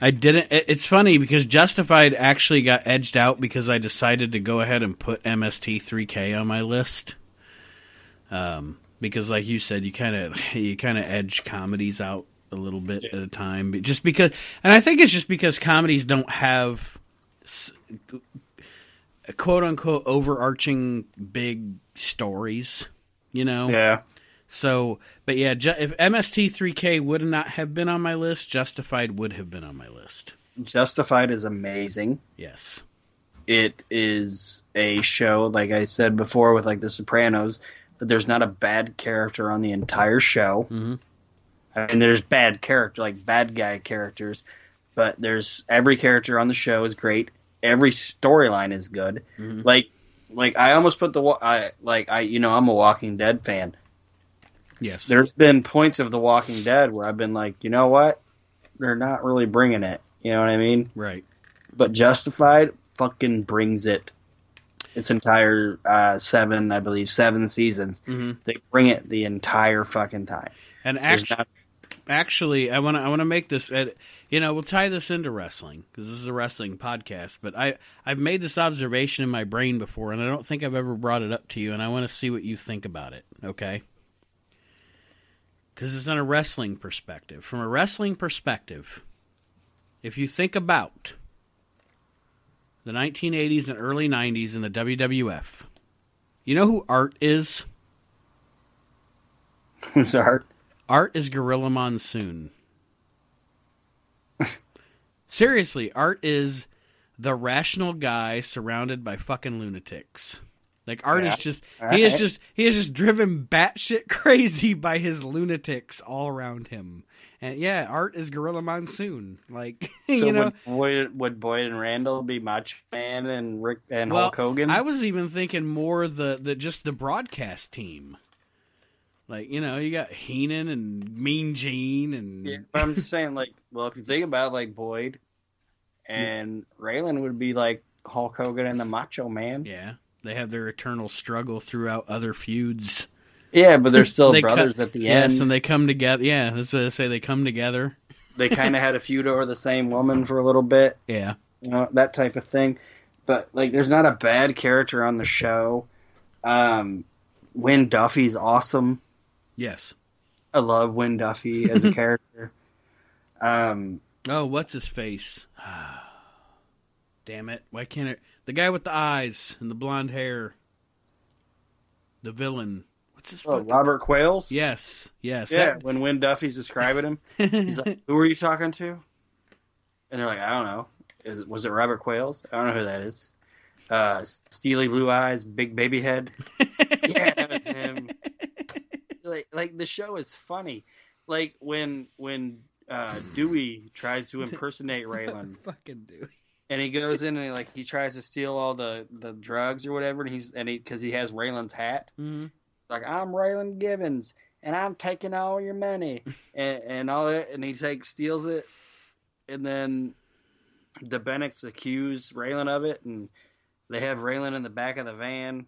I didn't. It's funny because Justified actually got edged out because I decided to go ahead and put MST3K on my list. Um, because, like you said, you kind of you kind of edge comedies out a little bit at a time, But just because. And I think it's just because comedies don't have s- quote unquote overarching big stories. You know. Yeah, So, but yeah, ju- if MST3K would not have been on my list, Justified would have been on my list. Justified is amazing. Yes. it is a show like i said before with like the sopranos that there's not a bad character on the entire show Mhm. i mean there's bad character like bad guy characters but there's every character on the show is great every storyline is good Mhm. like like i almost put the i like i you know i'm a walking dead fan Yes. there's been points of the walking dead where i've been like you know what they're not really bringing it you know what i mean right. but Justified fucking brings it. Its entire uh, seven, I believe, seven seasons. hmm They bring it the entire fucking time. And actually, not- actually, I want to I want to make this. You know, we'll tie this into wrestling because this is a wrestling podcast. But I I've made this observation in my brain before, and I don't think I've ever brought it up to you. And I want to see what you think about it. Okay. Because it's in a wrestling perspective. From a wrestling perspective, if you think about the 1980s and early 90s in the WWF, you know who Art is? Sorry. Art Art is Gorilla Monsoon. Seriously, Art is the rational guy surrounded by fucking lunatics. Like Art Yeah. is just he is just he is just driven batshit crazy by his lunatics all around him. And yeah, Art is Gorilla Monsoon. Like So you know, would, Boyd, would Boyd and Randall be Macho Man and Rick and well, Hulk Hogan? I was even thinking more the the just the broadcast team. Like you know, you got Heenan and Mean Gene and yeah, but I'm just saying, like, well, if you think about it, like Boyd and Raylan would be like Hulk Hogan and the Macho Man. Yeah, they have their eternal struggle throughout other feuds. Yeah, but they're still They brothers cut- at the end. Yes, and they come together. Yeah, that's what I say. They come together. they kind of had a feud over the same woman for a little bit. Yeah, you know that type of thing. But like, there's not a bad character on the show. Um, Win Duffy's awesome. yes. I love Win Duffy as a character. Um, Oh, what's his face? Damn it! Why can't it? The guy with the eyes and the blonde hair. The villain. Oh, Robert Quarles. Yes, yes. Yeah, that- when Win Duffy's describing him, he's like, "Who are you talking to?" And they're like, "I don't know. Is was it Robert Quarles? I don't know who that is." Uh, steely blue eyes, big baby head. yeah, that was him. Like, like the show is funny. Like when when uh, Dewey tries to impersonate Raylan, Fucking dude. and he goes in and he, like he tries to steal all the the drugs or whatever, and he's and he because he has Raylan's hat. hmm It's like I'm Raylan Givens, and I'm taking all your money, and, and all that, and he takes steals it, and then the Bennetts accuse Raylan of it, and they have Raylan in the back of the van,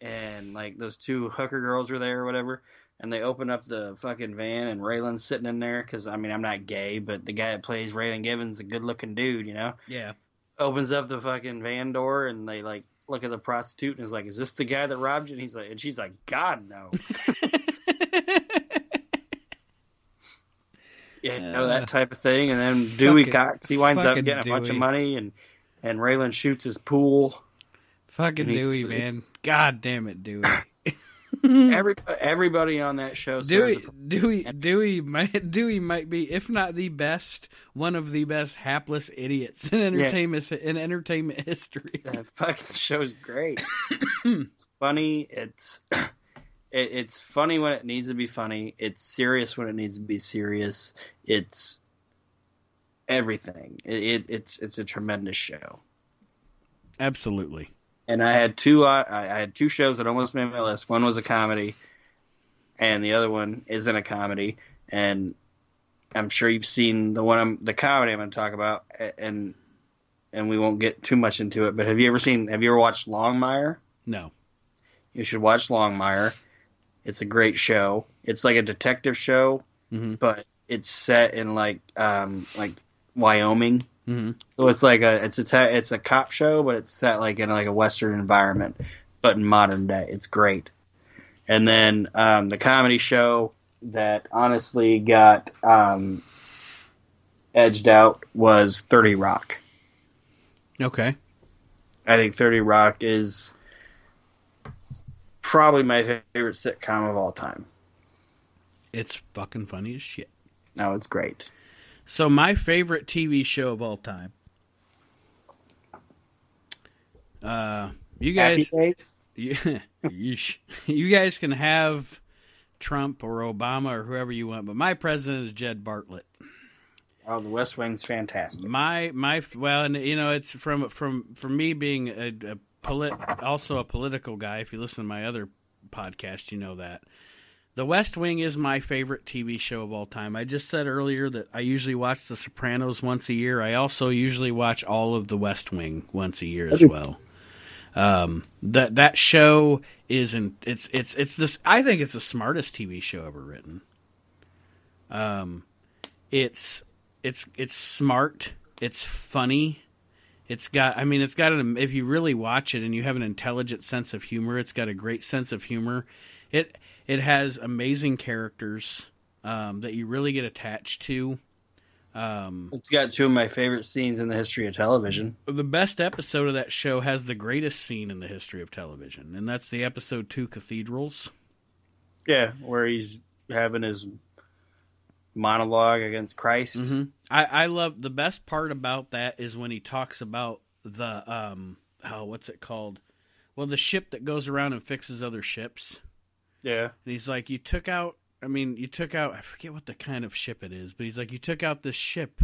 and like those two hooker girls were there or whatever, and they open up the fucking van and Raylan's sitting in there because I mean I'm not gay, but the guy that plays Raylan Givens, a good looking dude, you know, Yeah. opens up the fucking van door and they like look at the prostitute and is like, "Is this the guy that robbed you?" And he's like, and she's like, "God no." Yeah, you know that type of thing, and then Dewey fucking- Cox he winds up fucking getting a bunch of money, and and Raylan shoots his pool. Fucking And Dewey, man. God damn it, Dewey. Mm-hmm. Every everybody on that show, Dewey, serves a- Dewey, Dewey, might, Dewey might be, if not the best, one of the best hapless idiots in entertainment in entertainment history. that fucking show's great. it's funny. It's it, it's funny when it needs to be funny. It's serious when it needs to be serious. It's everything. It, it it's it's a tremendous show. Absolutely. And I had two. Uh, I I had two shows that almost made my list. One was a comedy, and the other one isn't a comedy. And I'm sure you've seen the one I'm the comedy I'm going to talk about, and and we won't get too much into it. But have you ever seen? Have you ever watched Longmire? No. You should watch Longmire. It's a great show. It's like a detective show, hmm but it's set in like um like Wyoming. Hmm So it's like a it's a te- it's a cop show, but it's set like in like a western environment, but in modern day. It's great. And then um, the comedy show that honestly got um, edged out was Thirty Rock. Okay. I think Thirty Rock is probably my favorite sitcom of all time. It's fucking funny as shit. No, it's great. So my favorite TV show of all time. Uh, you guys, you, you guys can have Trump or Obama or whoever you want, but my president is Jed Bartlet. Oh, The West Wing's fantastic. My my well, and you know, it's from from from me being a, a polit, also a political guy. If you listen to my other podcast, you know that. The West Wing is my favorite TV show of all time. I just said earlier that I usually watch The Sopranos once a year. I also usually watch all of The West Wing once a year as well. Um, that that show is in it's it's it's this. I think it's the smartest TV show ever written. Um, it's it's it's smart. It's funny. It's got. I mean, it's got an. If you really watch it and you have an intelligent sense of humor, it's got a great sense of humor. It it has amazing characters um, that you really get attached to. Um, It's got two of my favorite scenes in the history of television. the best episode of that show has the greatest scene in the history of television, and that's the episode two cathedrals. Yeah, where he's having his monologue against Christ. hmm I, I love the best part about that is when he talks about the um oh what's it called? Well, the ship that goes around and fixes other ships. Yeah, And he's like, you took out. I mean, you took out. I forget what the kind of ship it is, but he's like, you took out this ship.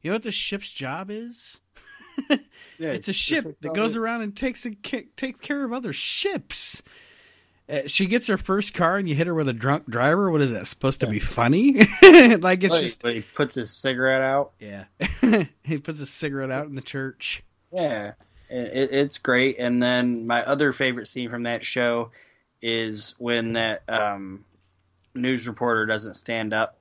You know what the ship's job is? yeah. it's a ship that goes around and takes a, takes care of other ships. Uh, she gets her first car, and you hit her with a drunk driver. What is that supposed to be funny? like it's But, just but he puts his cigarette out. yeah. he puts a cigarette out in the church. Yeah, it, it's great. And then my other favorite scene from that show is when that um, news reporter doesn't stand up.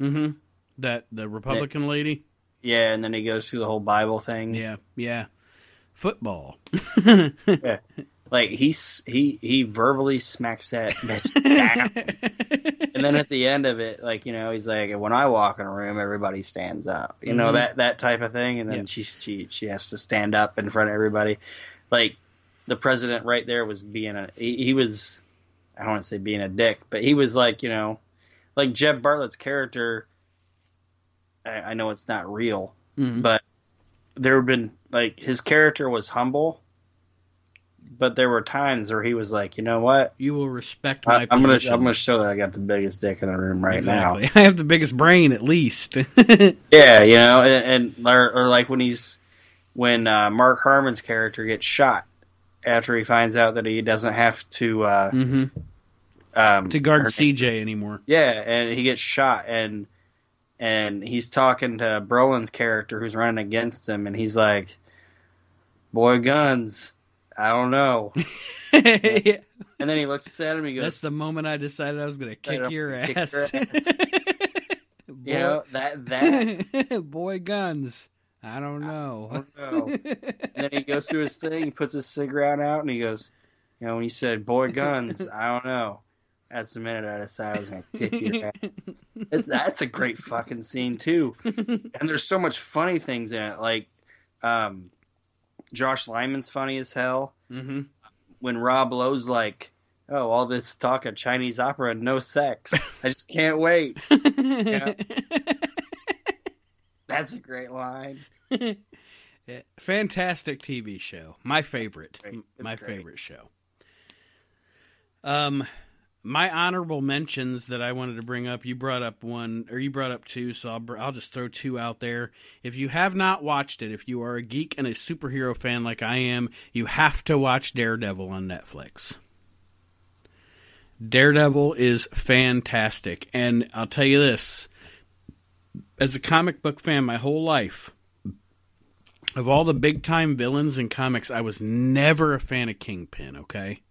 Mm-hmm. That the Republican lady. Yeah, and then he goes through the whole Bible thing. Yeah, yeah. Football. Like he's he he verbally smacks that bitch down. and then at the end of it, like you know, he's like, "When I walk in a room, everybody stands up." You know Mhm. that that type of thing. And then Yeah. she she she has to stand up in front of everybody. Like the president right there was being a he, he was I don't want to say being a dick, but he was like you know, like Jeb Bartlet's character. I, I know it's not real, Mhm. but there have been like his character was humble. But there were times where he was like, you know what? You will respect my I, I'm gonna. I'm gonna show that I got the biggest dick in the room right exactly. I have the biggest brain, at least. Yeah, you know, and, and or, or like when he's when uh, Mark Harmon's character gets shot after he finds out that he doesn't have to uh, hmm um, To guard or- CJ anymore. Yeah, and he gets shot and and he's talking to Brolin's character who's running against him, and he's like, "Boy, guns." I don't know. yeah. And then he looks at him. He goes, That's the moment I decided I was going to kick I'll your ass. your "You know that that boy guns. I don't know. I don't know." And then he goes through his thing, he puts his cigarette out, and he goes, "You know, when you said boy guns, I don't know." That's the minute I decided I was gonna kick your ass. It's, that's a great fucking scene too, and there's so much funny things in it. Like, um, Josh Lyman's funny as hell. hmm When Rob Lowe's like, "Oh, all this talk of Chinese opera and no sex, I just can't wait." That's a great line. Yeah, Fantastic TV show. My favorite. Great. M- It's My great. favorite show. Um my honorable mentions that I wanted to bring up, you brought up one or you brought up two, so I'll I'll just throw two out there. If you have not watched it, if you are a geek and a superhero fan like I am, you have to watch Daredevil on Netflix. Daredevil is fantastic, and I'll tell you this, as a comic book fan my whole life, of all the big time villains in comics, I was never a fan of Kingpin, okay?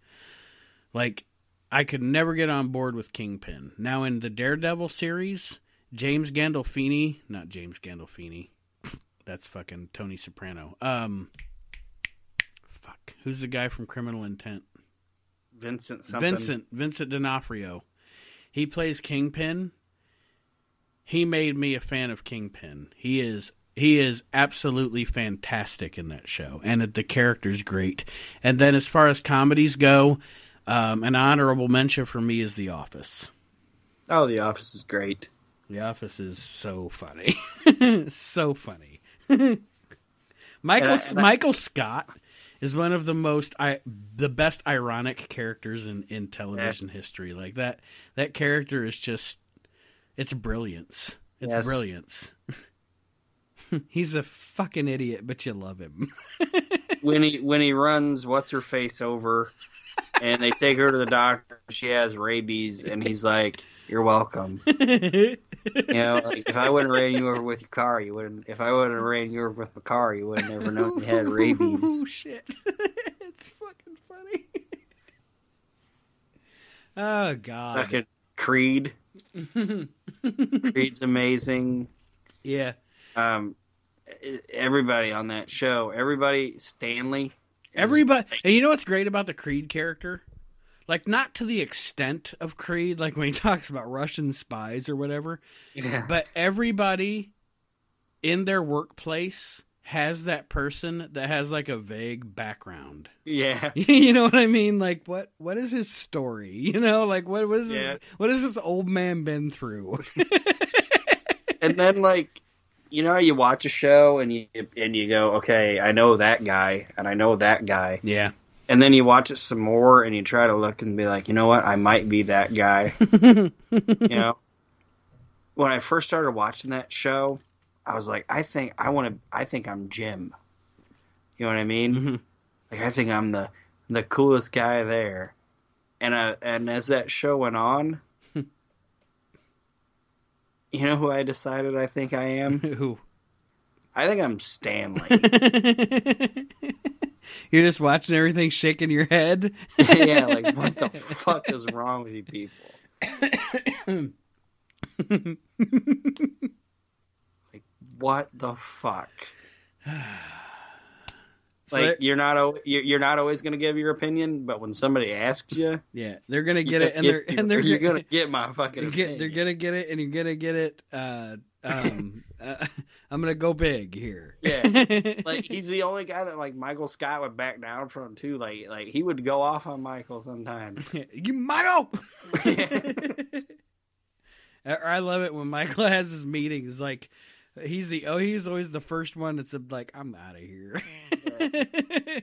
Like, I could never get on board with Kingpin. Now, in the Daredevil series, James Gandolfini, not James Gandolfini, that's fucking Tony Soprano. Um, fuck. Who's the guy from Criminal Intent? Vincent something. Vincent Vincent D'Onofrio. He plays Kingpin. He made me a fan of Kingpin. He is he is absolutely fantastic in that show, and the character's great. And then as far as comedies go, um, an honorable mention for me is The Office. Oh, The Office is great. The Office is so funny, so funny. Michael And I- and I- Michael Scott is one of the most I the best ironic characters in in television history. Like that that character is just it's brilliance. It's Yes. brilliance. He's a fucking idiot, but you love him. when he when he runs what's her face over and they take her to the doctor she has rabies and he's like you're welcome you know like if i wouldn't ran you over with your car you wouldn't if i wouldn't ran you over with my car you would have never known you had rabies Oh shit! it's fucking funny. oh god. fucking creed creed's amazing yeah. um everybody on that show everybody stanley Everybody, and you know what's great about the Creed character? Like, not to the extent of Creed, like when he talks about Russian spies or whatever, yeah but everybody in their workplace has that person that has like a vague background. yeah you know what I mean? Like, what what is his story? You know, like what was this, Yeah. what has this old man been through? and then like you know you watch a show and you and you go okay i know that guy and i know that guy yeah, and then you watch it some more and you try to look and be like you know what i might be that guy you know when i first started watching that show i was like i think i want to i think i'm jim you know what i mean Mhm. like i think i'm the the coolest guy there and I, and as that show went on you know who i decided i think i am Who? I think I'm Stanley. You're just watching everything shaking your head. yeah, like what the fuck is wrong with you people? What the fuck? So Like you're not you're not always gonna give your opinion, but when somebody asks you, yeah, they're gonna get it, and they're and they're you're gonna gonna get my fucking. They're, get, they're gonna get it, and you're gonna get it. Uh, um, uh, I'm gonna go big here. Yeah. like he's the only guy that like Michael Scott would back down from too. Like like he would go off on Michael sometimes. you Michael. I love it when Michael has his meetings. Like he's the oh he's always the first one that's like I'm out of here.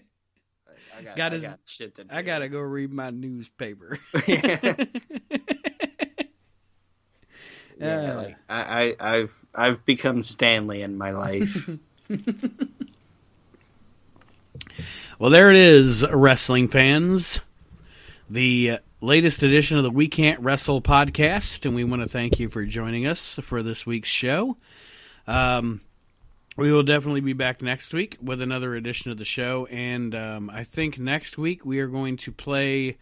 I got, Got I his- got shit to do. I gotta go read my newspaper. yeah, Uh. like I, I I've I've become Stanley in my life. Well, there it is, wrestling fans. The latest edition of the We Can't Wrestle podcast, and we want to thank you for joining us for this week's show. Um, We will definitely be back next week with another edition of the show, and um, I think next week we are going to play.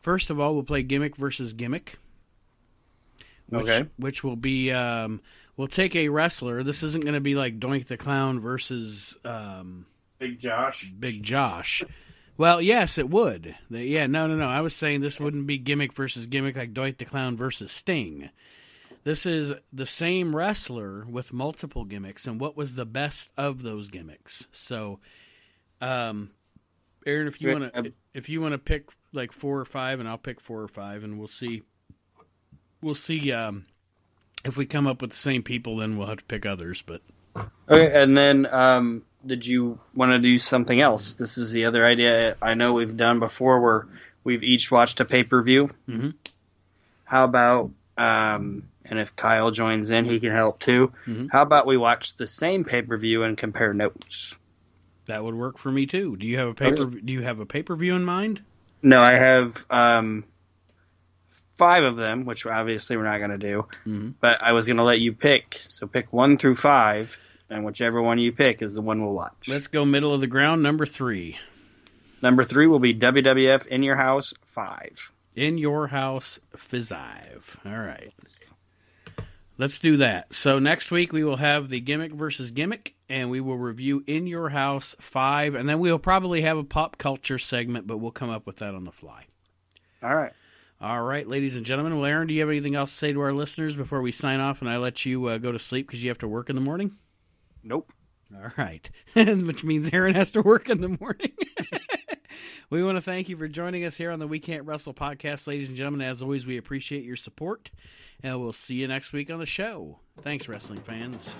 First of all, we'll play gimmick versus gimmick. Which, Okay. Which will be um, we'll take a wrestler. This isn't going to be like Doink the Clown versus um, Big Josh. Big Josh. Well, yes, it would. The- yeah, no, no, no. I was saying this wouldn't be gimmick versus gimmick like Doink the Clown versus Sting. This is the same wrestler with multiple gimmicks, and what was the best of those gimmicks? So, um, Aaron, if you want to, if you want to pick like four or five, and I'll pick four or five, and we'll see. We'll see um, if we come up with the same people. Then we'll have to pick others. But Okay, and then um, did you want to do something else? This is the other idea I know we've done before, where we've each watched a pay per view. Mhm. How about, um, and if Kyle joins in, he can help too. Mhm. How about we watch the same pay per view and compare notes? that would work for me too. Do you have a paper? Do you have a pay per view in mind? No, I have um, five of them, which obviously we're not going to do. Mhm. But I was going to let you pick. So pick one through five, and whichever one you pick is the one we'll watch. Let's go middle of the ground, number three. Number three will be WWF In Your House 5. In your house, Fizzive. All right. Let's do that. So next week we will have the gimmick versus gimmick, and we will review In Your House 5, and then we'll probably have a pop culture segment, but we'll come up with that on the fly. All right. All right, ladies and gentlemen. Well, Aaron, do you have anything else to say to our listeners before we sign off and I let you uh, go to sleep because you have to work in the morning? Nope. All right. Which means Aaron has to work in the morning. we want to thank you for joining us here on the We Can't Wrestle podcast, ladies and gentlemen. As always, we appreciate your support, and we'll see you next week on the show. Thanks, wrestling fans.